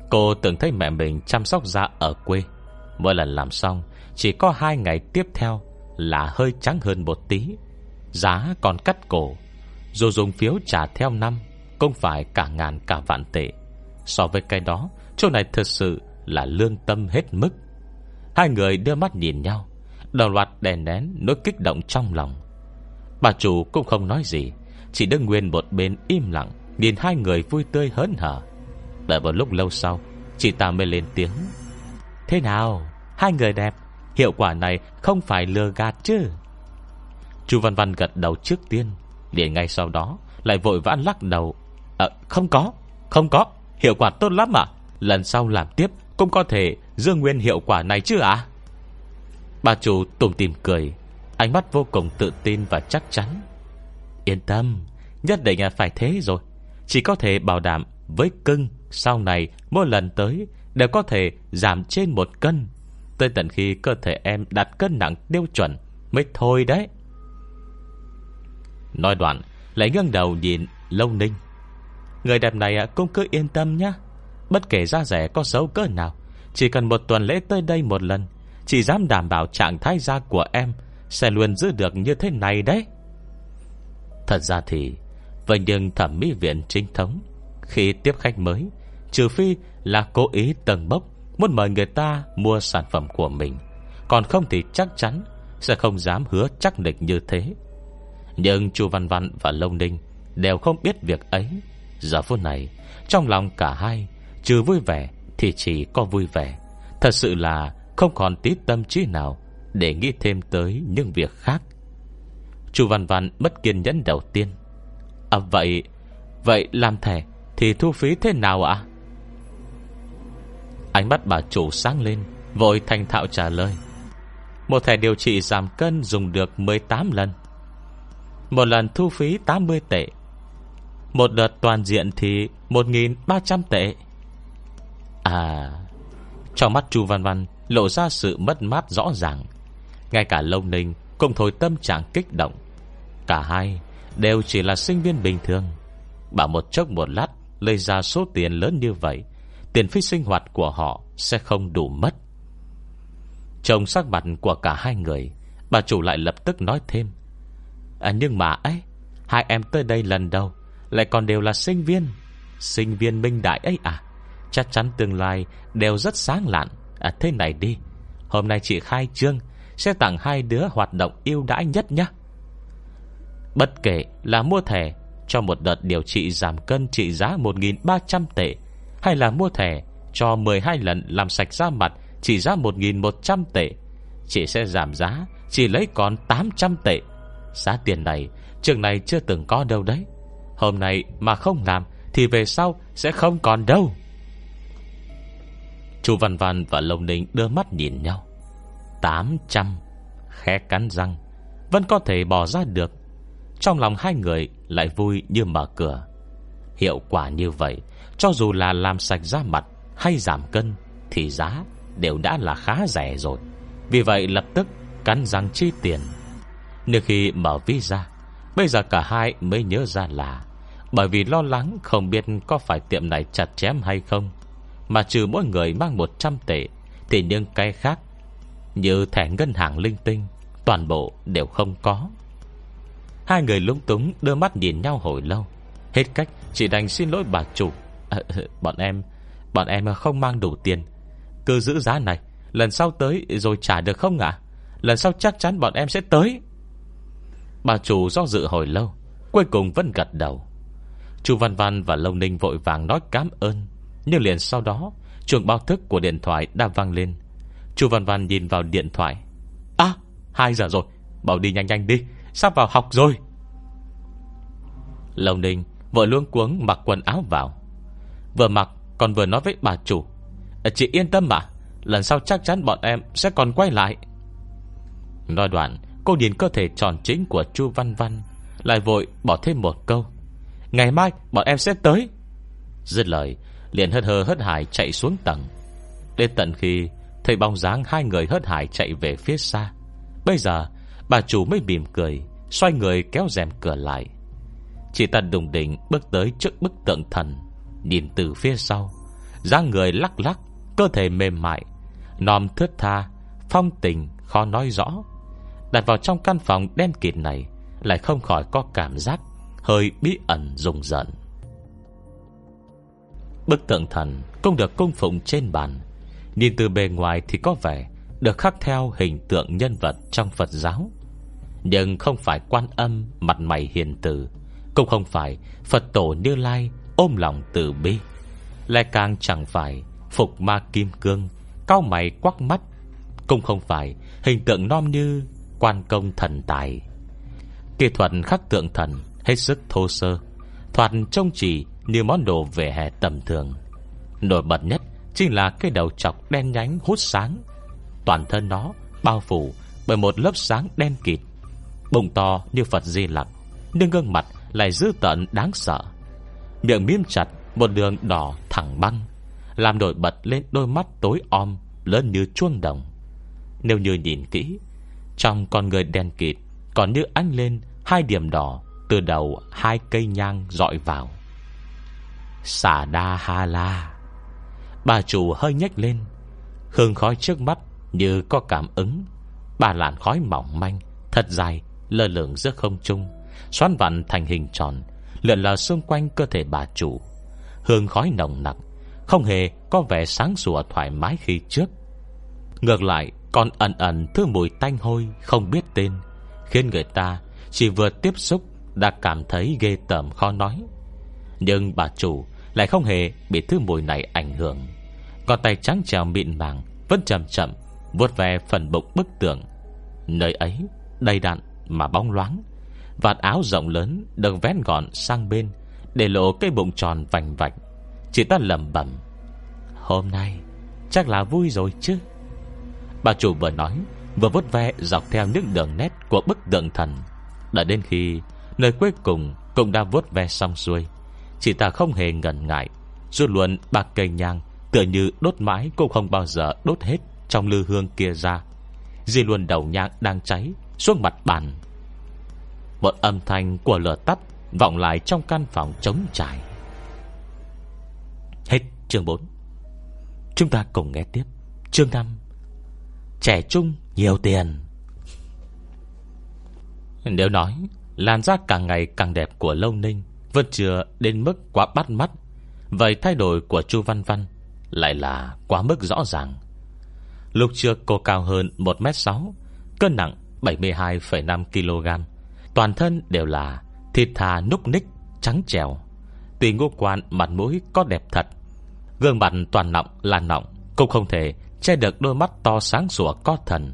Cô từng thấy mẹ mình chăm sóc da ở quê. Mỗi lần làm xong, Chỉ có hai ngày tiếp theo Là hơi trắng hơn một tí. Giá còn cắt cổ. Dù dùng phiếu trả theo năm không phải cả ngàn cả vạn tệ. So với cái đó, Chỗ này thật sự là lương tâm hết mức. Hai người đưa mắt nhìn nhau. Đồng loạt đè nén nỗi kích động trong lòng. Bà chủ cũng không nói gì Chỉ đứng nguyên một bên im lặng Nhìn hai người vui tươi hớn hở. Đợi một lúc lâu sau Chị ta mới lên tiếng. Thế nào? Hai người đẹp Hiệu quả này không phải lừa gạt chứ? Chu Văn Văn gật đầu trước tiên liền ngay sau đó Lại vội vã lắc đầu. À, Không có Không có Hiệu quả tốt lắm à? Lần sau làm tiếp Cũng có thể giữ nguyên hiệu quả này chứ ạ Bà chủ tùng tìm cười. Ánh mắt vô cùng tự tin và chắc chắn. Yên tâm, Nhất định là phải thế rồi. Chỉ có thể bảo đảm với cưng Sau này mỗi lần tới Đều có thể giảm trên một cân. Tới tận khi cơ thể em đặt cân nặng tiêu chuẩn Mới thôi đấy. Nói đoạn, Lại ngưng đầu nhìn Lâu Ninh. Người đẹp này cũng cứ yên tâm nhé Bất kể da rẻ có xấu cỡ nào, Chỉ cần một tuần lễ tới đây một lần chỉ dám đảm bảo trạng thái da của em Sẽ luôn giữ được như thế này đấy. Thật ra thì, Vậy nhưng thẩm mỹ viện chính thống, Khi tiếp khách mới, Trừ phi là cố ý tầng bốc Muốn mời người ta mua sản phẩm của mình, Còn không thì chắc chắn Sẽ không dám hứa chắc định như thế. Nhưng chu Văn Văn và Lông Ninh Đều không biết việc ấy. Giờ phút này, Trong lòng cả hai, Trừ vui vẻ thì chỉ có vui vẻ. Thật sự là không còn tí tâm trí nào Để nghĩ thêm tới những việc khác. Chu Văn Văn mất kiên nhẫn đầu tiên. À vậy Vậy làm thẻ Thì thu phí thế nào ạ? Ánh mắt bà chủ sáng lên, Vội thành thạo trả lời. Một thẻ điều trị giảm cân dùng được 18 lần. Một lần thu phí 80 tệ. Một đợt toàn diện thì 1.300 tệ. À Trong mắt Chu Văn Văn Lộ ra sự mất mát rõ ràng. Ngay cả Lâu Ninh Cũng thôi tâm trạng kích động. Cả hai đều chỉ là sinh viên bình thường. Bảo một chốc một lát Lấy ra số tiền lớn như vậy Tiền phí sinh hoạt của họ Sẽ không đủ mất. Trông sắc mặt của cả hai người Bà chủ lại lập tức nói thêm. À, Nhưng mà ấy Hai em tới đây lần đầu Lại còn đều là sinh viên. Sinh viên minh đại ấy à Chắc chắn tương lai đều rất sáng lạn. À thế này đi. Hôm nay chị khai trương Sẽ tặng hai đứa hoạt động yêu đãi nhất nhé. Bất kể là mua thẻ Cho một đợt điều trị giảm cân trị giá 1.300 tệ, Hay là mua thẻ Cho 12 lần làm sạch da mặt trị giá 1.100 tệ, Chị sẽ giảm giá Chỉ lấy còn 800 tệ. Giá tiền này, Trường này chưa từng có đâu đấy. Hôm nay mà không làm Thì về sau sẽ không còn đâu. Chu Văn Văn và Lông Ninh đưa mắt nhìn nhau. 800 Khẽ cắn răng, Vẫn có thể bỏ ra được. Trong lòng hai người lại vui như mở cửa. Hiệu quả như vậy, Cho dù là làm sạch da mặt Hay giảm cân, Thì giá đều đã là khá rẻ rồi. Vì vậy lập tức cắn răng chi tiền. Nếu khi mở visa Bây giờ cả hai mới nhớ ra là, Bởi vì lo lắng không biết Có phải tiệm này chặt chém hay không mà trừ mỗi người mang 100 tệ Thì những cái khác Như thẻ ngân hàng linh tinh Toàn bộ đều không có. Hai người lúng túng đưa mắt nhìn nhau hồi lâu. Hết cách chỉ đành xin lỗi bà chủ. À, Bọn em Bọn em không mang đủ tiền. Cứ giữ giá này Lần sau tới rồi trả được không ạ? Lần sau chắc chắn bọn em sẽ tới. Bà chủ do dự hồi lâu Cuối cùng vẫn gật đầu. Chu Văn Văn và Lâu Ninh vội vàng nói cảm ơn. Nhưng liền sau đó, Chuông báo thức của điện thoại đã vang lên. Chu Văn Văn nhìn vào điện thoại. À 2 giờ rồi, Bảo đi nhanh nhanh đi, Sắp vào học rồi. Lâu Ninh vội luôn cuống mặc quần áo vào. Vừa mặc, còn vừa nói với bà chủ ờ, Chị yên tâm mà, Lần sau chắc chắn bọn em sẽ còn quay lại. Nói đoạn, Cô nhìn cơ thể tròn chính của Chu Văn Văn, Lại vội bỏ thêm một câu, Ngày mai bọn em sẽ tới. Dứt lời liền hất hơ hất hải chạy xuống tầng. Đến tận khi Thấy bóng dáng hai người hớt hải chạy về phía xa, Bây giờ Bà chủ mới mỉm cười, Xoay người kéo rèm cửa lại. Chị ta đùng đỉnh bước tới trước bức tượng thần, Nhìn từ phía sau. dáng người lắc lắc, Cơ thể mềm mại, Nòm thướt tha, Phong tình khó nói rõ. Đặt vào trong căn phòng đen kịt này Lại không khỏi có cảm giác Hơi bí ẩn rùng rợn. Bức tượng thần Cũng được cung phụng trên bàn. Nhìn từ bề ngoài thì có vẻ Được khắc theo hình tượng nhân vật trong Phật giáo. Nhưng không phải quan âm, Mặt mày hiền từ, Cũng không phải Phật tổ Như Lai Ôm lòng từ bi. Lại càng chẳng phải Phục ma kim cương, Cao mày quắc mắt, Cũng không phải hình tượng non như Quan công thần tài. Kỹ thuật khắc tượng thần Hết sức thô sơ, Thoạt trông chỉ như món đồ về hè tầm thường. Nổi bật nhất Chính là cái đầu chọc đen nhánh hút sáng. Toàn thân nó bao phủ Bởi một lớp sáng đen kịt. Bụng to như Phật Di Lặc, Nhưng gương mặt lại dữ tợn đáng sợ. Miệng miếm chặt Một đường đỏ thẳng băng, Làm nổi bật lên đôi mắt tối om, Lớn như chuông đồng. Nếu như nhìn kỹ, Trong con người đen kịt Còn như ánh lên hai điểm đỏ Từ đầu hai cây nhang dọi vào. Xà đa ha la Bà chủ hơi nhếch lên, Hương khói trước mắt như có cảm ứng. Bà làn khói mỏng manh, Thật dài, lơ lửng giữa không trung, Xoắn vặn thành hình tròn, Lượn lờ xung quanh cơ thể bà chủ. Hương khói nồng nặc, Không hề có vẻ sáng sủa thoải mái khi trước. Ngược lại, Còn ẩn ẩn thứ mùi tanh hôi Không biết tên, Khiến người ta chỉ vừa tiếp xúc Đã cảm thấy ghê tởm khó nói. Nhưng bà chủ lại không hề bị thứ mùi này ảnh hưởng. Còn tay trắng trèo mịn màng, Vẫn chậm chậm, vuốt về phần bụng bức tường. Nơi ấy, đầy đặn mà bóng loáng. Vạt áo rộng lớn Được vén gọn sang bên, Để lộ cái bụng tròn vành vạch. Chị ta lầm bẩm, Hôm nay chắc là vui rồi chứ? Bà chủ vừa nói, Vừa vút ve dọc theo những đường nét Của bức tượng thần. Đã đến khi, Nơi cuối cùng cũng đã vuốt ve xong xuôi. Chị ta không hề ngần ngại. Rút luôn bạc cây nhang, Tựa như đốt mãi cũng không bao giờ đốt hết Trong lư hương kia ra. Di luôn đầu nhang đang cháy, Xuống mặt bàn. Một âm thanh của lửa tắt Vọng lại trong căn phòng trống trải. Hết chương 4 Chúng ta cùng nghe tiếp. Chương 5 Trẻ trung nhiều tiền. Nếu nói, Làn da càng ngày càng đẹp của Lâu Ninh vẫn chưa đến mức quá bắt mắt. Vậy thay đổi của Chu Văn Văn Lại là quá mức rõ ràng. Lúc trước cô cao hơn 1m6 Cân nặng 72,5 kg Toàn thân đều là Thịt thà núc ních Trắng trèo Tuy ngũ quan mặt mũi có đẹp thật Gương mặt toàn nọng là nọng Cũng không thể Che được đôi mắt to sáng sủa có thần.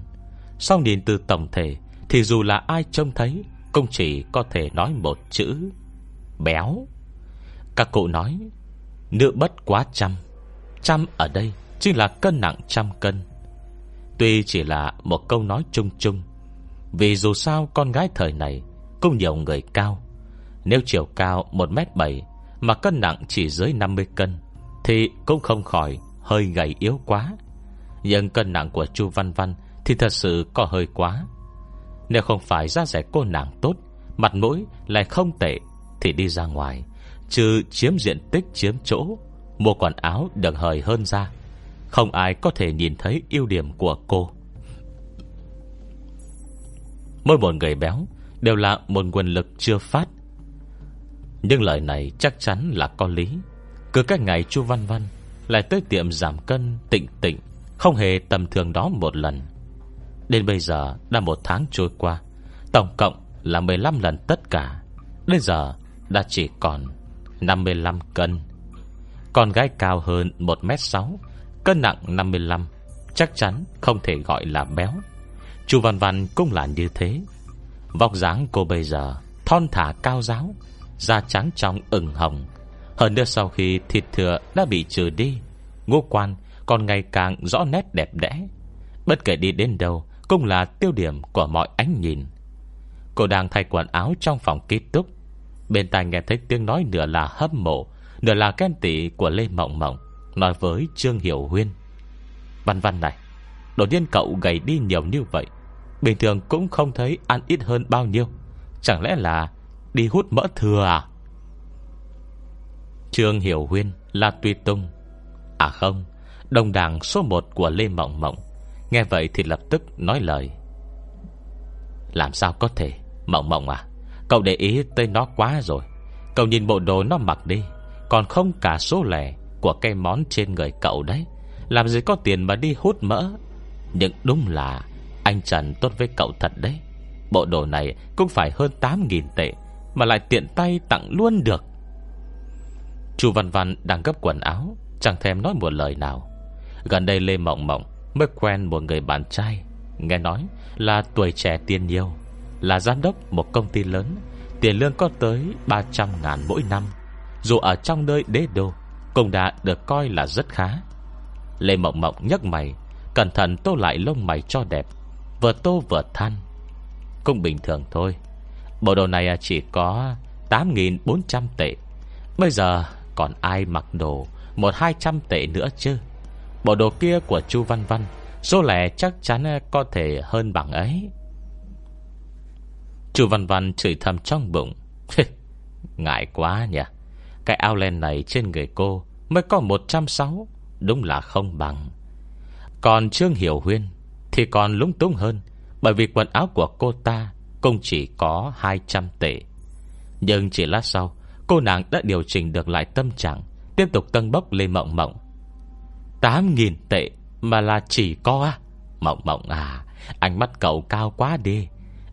Sau nhìn từ tổng thể Thì dù là ai trông thấy Cũng chỉ có thể nói một chữ. Béo. Các cụ nói, Nữ bất quá trăm Trăm ở đây chính là cân nặng trăm cân. Tuy chỉ là một câu nói chung chung, Vì dù sao con gái thời này Cũng nhiều người cao. Nếu chiều cao 1m7 Mà cân nặng chỉ dưới 50 cân Thì cũng không khỏi Hơi gầy yếu quá. Nhưng cân nặng của chu Văn Văn Thì thật sự có hơi quá. Nếu không phải ra rẻ cô nàng tốt, Mặt mũi lại không tệ thì đi ra ngoài, Trừ chiếm diện tích chiếm chỗ, Mua quần áo được hời hơn ra. Không ai có thể nhìn thấy ưu điểm của cô. Mỗi một người béo Đều là một nguồn lực chưa phát. Nhưng lời này chắc chắn là có lý. Cứ các ngày chu Văn Văn Lại tới tiệm giảm cân, tịnh tịnh, Không hề tầm thường đó một lần. Đến bây giờ đã một tháng trôi qua, Tổng cộng là 15 lần tất cả. Đến giờ đã chỉ còn 55 cân. Con gái cao hơn 1m6 Cân nặng 55 Chắc chắn không thể gọi là béo. Chu Văn Văn cũng là như thế. Vóc dáng cô bây giờ Thon thả cao giáo, Da trắng trong ửng hồng. Hơn nữa sau khi thịt thừa đã bị trừ đi, Ngũ quan còn ngày càng rõ nét đẹp đẽ. Bất kể đi đến đâu Cũng là tiêu điểm của mọi ánh nhìn. Cô đang thay quần áo trong phòng ký túc. Bên tai nghe thấy tiếng nói nửa là hâm mộ, Nửa là khen tị của Lê Mộng Mộng, Nói với Trương Hiểu Huyên. Văn văn này, Đột nhiên cậu gầy đi nhiều như vậy, Bình thường cũng không thấy ăn ít hơn bao nhiêu, Chẳng lẽ là Đi hút mỡ thừa à? Trương Hiểu Huyên Là tuy Tung. À không, Đồng đảng số 1 của Lê Mộng Mộng. Nghe vậy thì lập tức nói lời. Làm sao có thể, Mộng Mộng à? Cậu để ý tới nó quá rồi. Cậu nhìn bộ đồ nó mặc đi. Còn không cả số lẻ Của cây món trên người cậu đấy. Làm gì có tiền mà đi hút mỡ. Nhưng đúng là Anh Trần tốt với cậu thật đấy. Bộ đồ này cũng phải hơn 8.000 tệ Mà lại tiện tay tặng luôn được. Chu Văn Văn đang gấp quần áo, Chẳng thèm nói một lời nào. Gần đây Lê Mộng Mộng Mới quen một người bạn trai, Nghe nói là tuổi trẻ tiên nhiều là giám đốc một công ty lớn, Tiền lương có tới 300 ngàn mỗi năm, Dù ở trong nơi đế đô, Cũng đã được coi là rất khá. Lê Mộng Mộng nhấc mày, Cẩn thận tô lại lông mày cho đẹp, Vừa tô vừa than. Cũng bình thường thôi, Bộ đồ này chỉ có 8.400 tệ, Bây giờ còn ai mặc đồ Một hai trăm tệ nữa chứ? Bộ đồ kia của Chu Văn Văn, Số lẻ chắc chắn có thể hơn bằng ấy. Chu Văn Văn chửi thầm trong bụng. Ngại quá nhỉ. Cái áo len này trên người cô Mới có 160 Đúng là không bằng. Còn Trương Hiểu Huyên Thì còn lúng túng hơn, Bởi vì quần áo của cô ta Cũng chỉ có 200 tệ. Nhưng chỉ lát sau, Cô nàng đã điều chỉnh được lại tâm trạng, Tiếp tục tân bốc lên mộng mộng. 8.000 tệ Mà là chỉ có à Mộng mộng à Ánh mắt cậu cao quá đi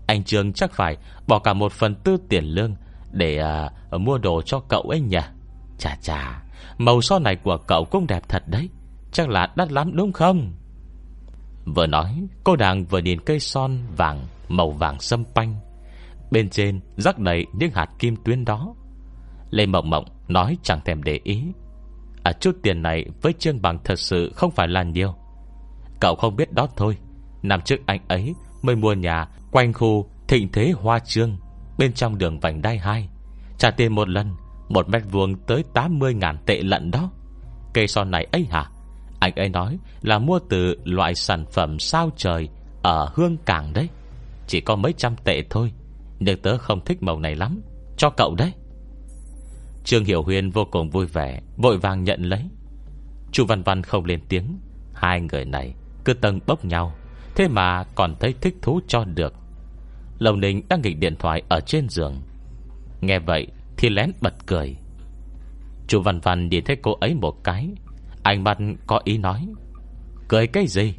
anh Trương chắc phải bỏ cả một phần tư tiền lương Để à, mua đồ cho cậu ấy nhỉ? Chà chà Màu son này của cậu cũng đẹp thật đấy. Chắc là đắt lắm đúng không? Vừa nói Cô đang vừa nhìn cây son vàng Màu vàng sâm panh. Bên trên rắc đầy những hạt kim tuyến đó. Lê Mộng Mộng nói chẳng thèm để ý. À chút tiền này với Trương Bằng thật sự không phải là nhiều. Cậu không biết đó thôi. Năm trước anh ấy mới mua nhà Quanh khu thịnh thế hoa trương, Bên trong đường vành đai 2 Trả tiền một lần, Một mét vuông tới 80 ngàn tệ lận đó. Cây son này ấy hả? Anh ấy nói là mua từ loại sản phẩm sao trời Ở Hương Cảng đấy. Chỉ có mấy trăm tệ thôi, Nhưng tớ không thích màu này lắm. Cho cậu đấy. Trương Hiểu Huyên vô cùng vui vẻ, Vội vàng nhận lấy. Chu Văn Văn không lên tiếng. Hai người này cứ tầng bốc nhau. Thế mà còn thấy thích thú cho được. Lầu Ninh đang nghịch điện thoại Ở trên giường. Nghe vậy thì lén bật cười. Chú Văn Văn nhìn thấy cô ấy một cái Anh mắt có ý nói, Cười cái gì?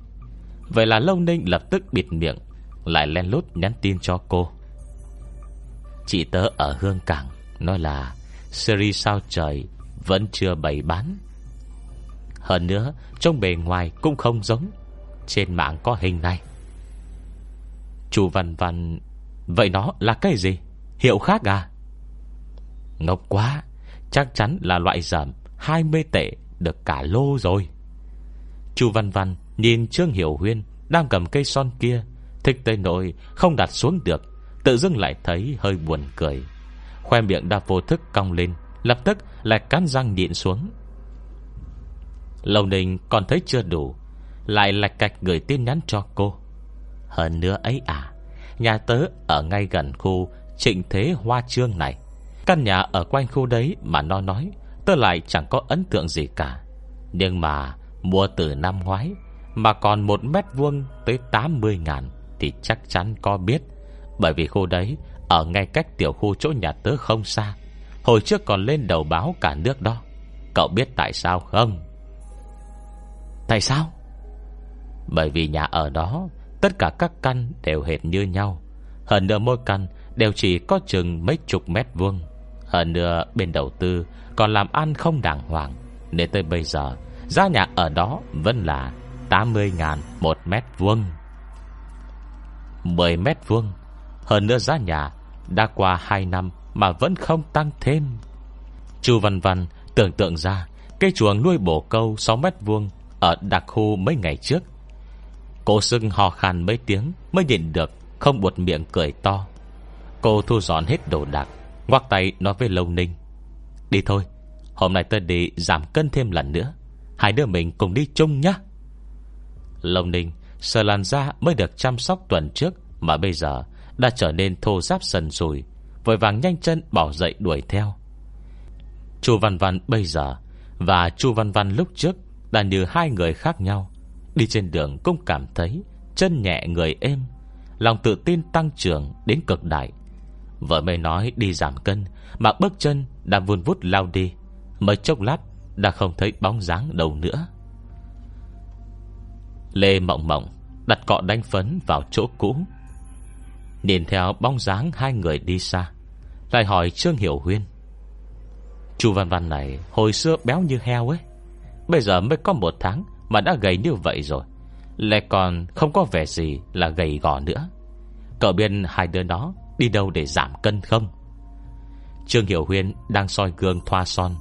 Vậy là Lâu Ninh lập tức bịt miệng, Lại len lút nhắn tin cho cô. Chị tớ ở Hương Cảng, Nói là Series sao trời Vẫn chưa bày bán. Hơn nữa Trong bề ngoài cũng không giống, Trên mạng có hình này. Chú Văn Văn Vậy nó là cái gì? Hiệu khác à? Ngốc quá, Chắc chắn là loại giảm 20 tệ được cả lô rồi. Chu Văn Văn nhìn Trương Hiểu Huyên Đang cầm cây son kia, Thích tới nỗi không đặt xuống được, Tự dưng lại thấy hơi buồn cười. Khoe miệng đã vô thức cong lên, Lập tức lại cắn răng nhịn xuống. Lâu Ninh còn thấy chưa đủ, Lại lạch cạch gửi tin nhắn cho cô. Hơn nữa ấy à Nhà tớ ở ngay gần khu Trịnh Thế Hoa Trương này. Căn nhà ở quanh khu đấy mà nó nói Tớ lại chẳng có ấn tượng gì cả. Nhưng mà Mua từ năm ngoái Mà còn một mét vuông tới 80 ngàn Thì chắc chắn có biết. Bởi vì khu đấy Ở ngay cách tiểu khu chỗ nhà tớ không xa. Hồi trước còn lên đầu báo cả nước đó. Cậu biết tại sao không? Tại sao? Bởi vì nhà ở đó Tất cả các căn đều hệt như nhau. Hơn nữa mỗi căn Đều chỉ có chừng mấy chục mét vuông. Hơn nữa bên đầu tư Còn làm ăn không đàng hoàng. Nên tới bây giờ, Giá nhà ở đó vẫn là 80 ngàn một mét vuông. 10 mét vuông. Hơn nữa giá nhà Đã qua 2 năm Mà vẫn không tăng thêm. Chu Văn Văn tưởng tượng ra, Cây chuồng nuôi bổ câu 6 mét vuông Ở đặc khu mấy ngày trước. Cô sưng hò khan mấy tiếng Mới nhìn được, Không buột miệng cười to. Cô thu dọn hết đồ đạc, Ngoắc tay nói với Lâu Ninh. Đi thôi, Hôm nay tôi đi giảm cân thêm lần nữa. Hai đứa mình cùng đi chung nhá. Lâu ninh Sờ làn da mới được chăm sóc tuần trước Mà bây giờ đã trở nên thô giáp sần sùi Vội vàng nhanh chân bỏ dậy đuổi theo. Chu Văn Văn bây giờ Và Chu Văn Văn lúc trước Đã như hai người khác nhau. Đi trên đường cũng cảm thấy Chân nhẹ người êm, Lòng tự tin tăng trưởng đến cực đại. Vợ mới nói đi giảm cân, Mà bước chân đã vun vút lao đi. Mới chốc lát, đã không thấy bóng dáng đâu nữa. Lê Mộng Mộng Đặt cọ đánh phấn vào chỗ cũ. Nhìn theo bóng dáng hai người đi xa, Lại hỏi Trương Hiểu Huyên. Chu Văn Văn này Hồi xưa béo như heo ấy, Bây giờ mới có một tháng mà đã gầy như vậy rồi, Lại còn không có vẻ gì là gầy gò nữa. Cậu biết hai đứa đó Đi đâu để giảm cân không? Trương Hiểu Huyên đang soi gương thoa son.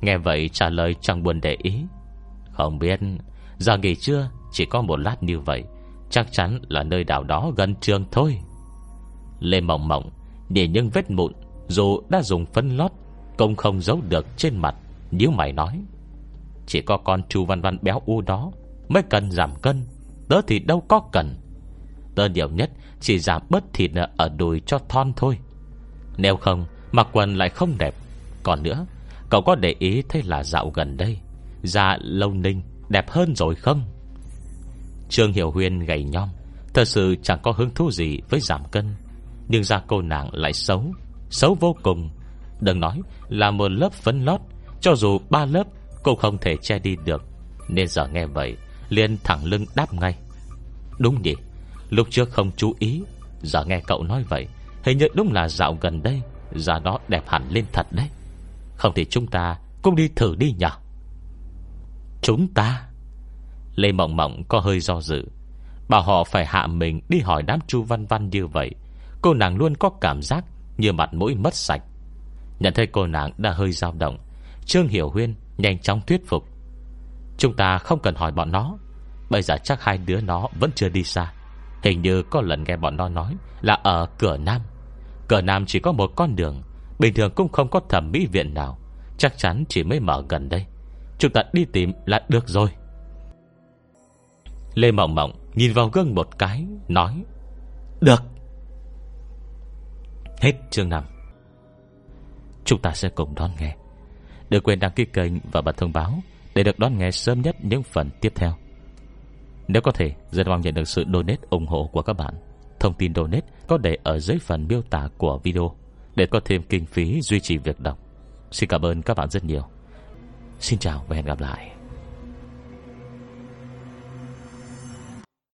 Nghe vậy trả lời chẳng buồn để ý. Không biết, Giờ nghỉ trưa, chỉ có một lát như vậy, Chắc chắn là nơi đảo đó gần trường thôi. Lê Mộng Mộng Để những vết mụn Dù đã dùng phân lót Cũng không giấu được trên mặt Nếu mày nói. Chỉ có con chu văn văn béo u đó Mới cần giảm cân. Tớ thì đâu có cần. Tớ điều nhất chỉ giảm bớt thịt ở đùi cho thon thôi. Nếu không Mặc quần lại không đẹp. Còn nữa, Cậu có để ý thấy là dạo gần đây, Da lâu ninh đẹp hơn rồi không? Trương Hiểu Huyên gầy nhom, Thật sự chẳng có hứng thú gì với giảm cân. Nhưng da cô nàng lại xấu Xấu vô cùng. Đừng nói là một lớp phấn lót, Cho dù ba lớp Cô không thể che đi được. Nên giờ nghe vậy, liền thẳng lưng đáp ngay. Đúng nhỉ, Lúc trước không chú ý, Giờ nghe cậu nói vậy, Hình như đúng là dạo gần đây, Giờ đó đẹp hẳn lên thật đấy. Không thì chúng ta cũng đi thử đi nhở? Chúng ta? Lê Mộng Mộng có hơi do dự, Bảo họ phải hạ mình đi hỏi đám chu văn văn như vậy. Cô nàng luôn có cảm giác Như mặt mũi mất sạch. Nhận thấy cô nàng đã hơi dao động, Trương Hiểu Huyên nhanh chóng thuyết phục. Chúng ta không cần hỏi bọn nó, Bây giờ chắc hai đứa nó vẫn chưa đi xa. Hình như có lần nghe bọn nó nói Là ở cửa Nam. Cửa Nam chỉ có một con đường, Bình thường cũng không có thẩm mỹ viện nào, Chắc chắn chỉ mới mở gần đây. Chúng ta đi tìm là được rồi. Lê Mộng Mộng Nhìn vào gương một cái, Nói, Được. Hết chương 5 Chúng ta sẽ cùng đón nghe. Đừng quên đăng ký kênh và bật thông báo Để được đón nghe sớm nhất những phần tiếp theo Nếu có thể, Rất mong nhận được sự donate ủng hộ của các bạn Thông tin donate có để ở dưới phần miêu tả của video để có thêm kinh phí duy trì việc đọc. Xin cảm ơn các bạn rất nhiều. Xin chào và hẹn gặp lại.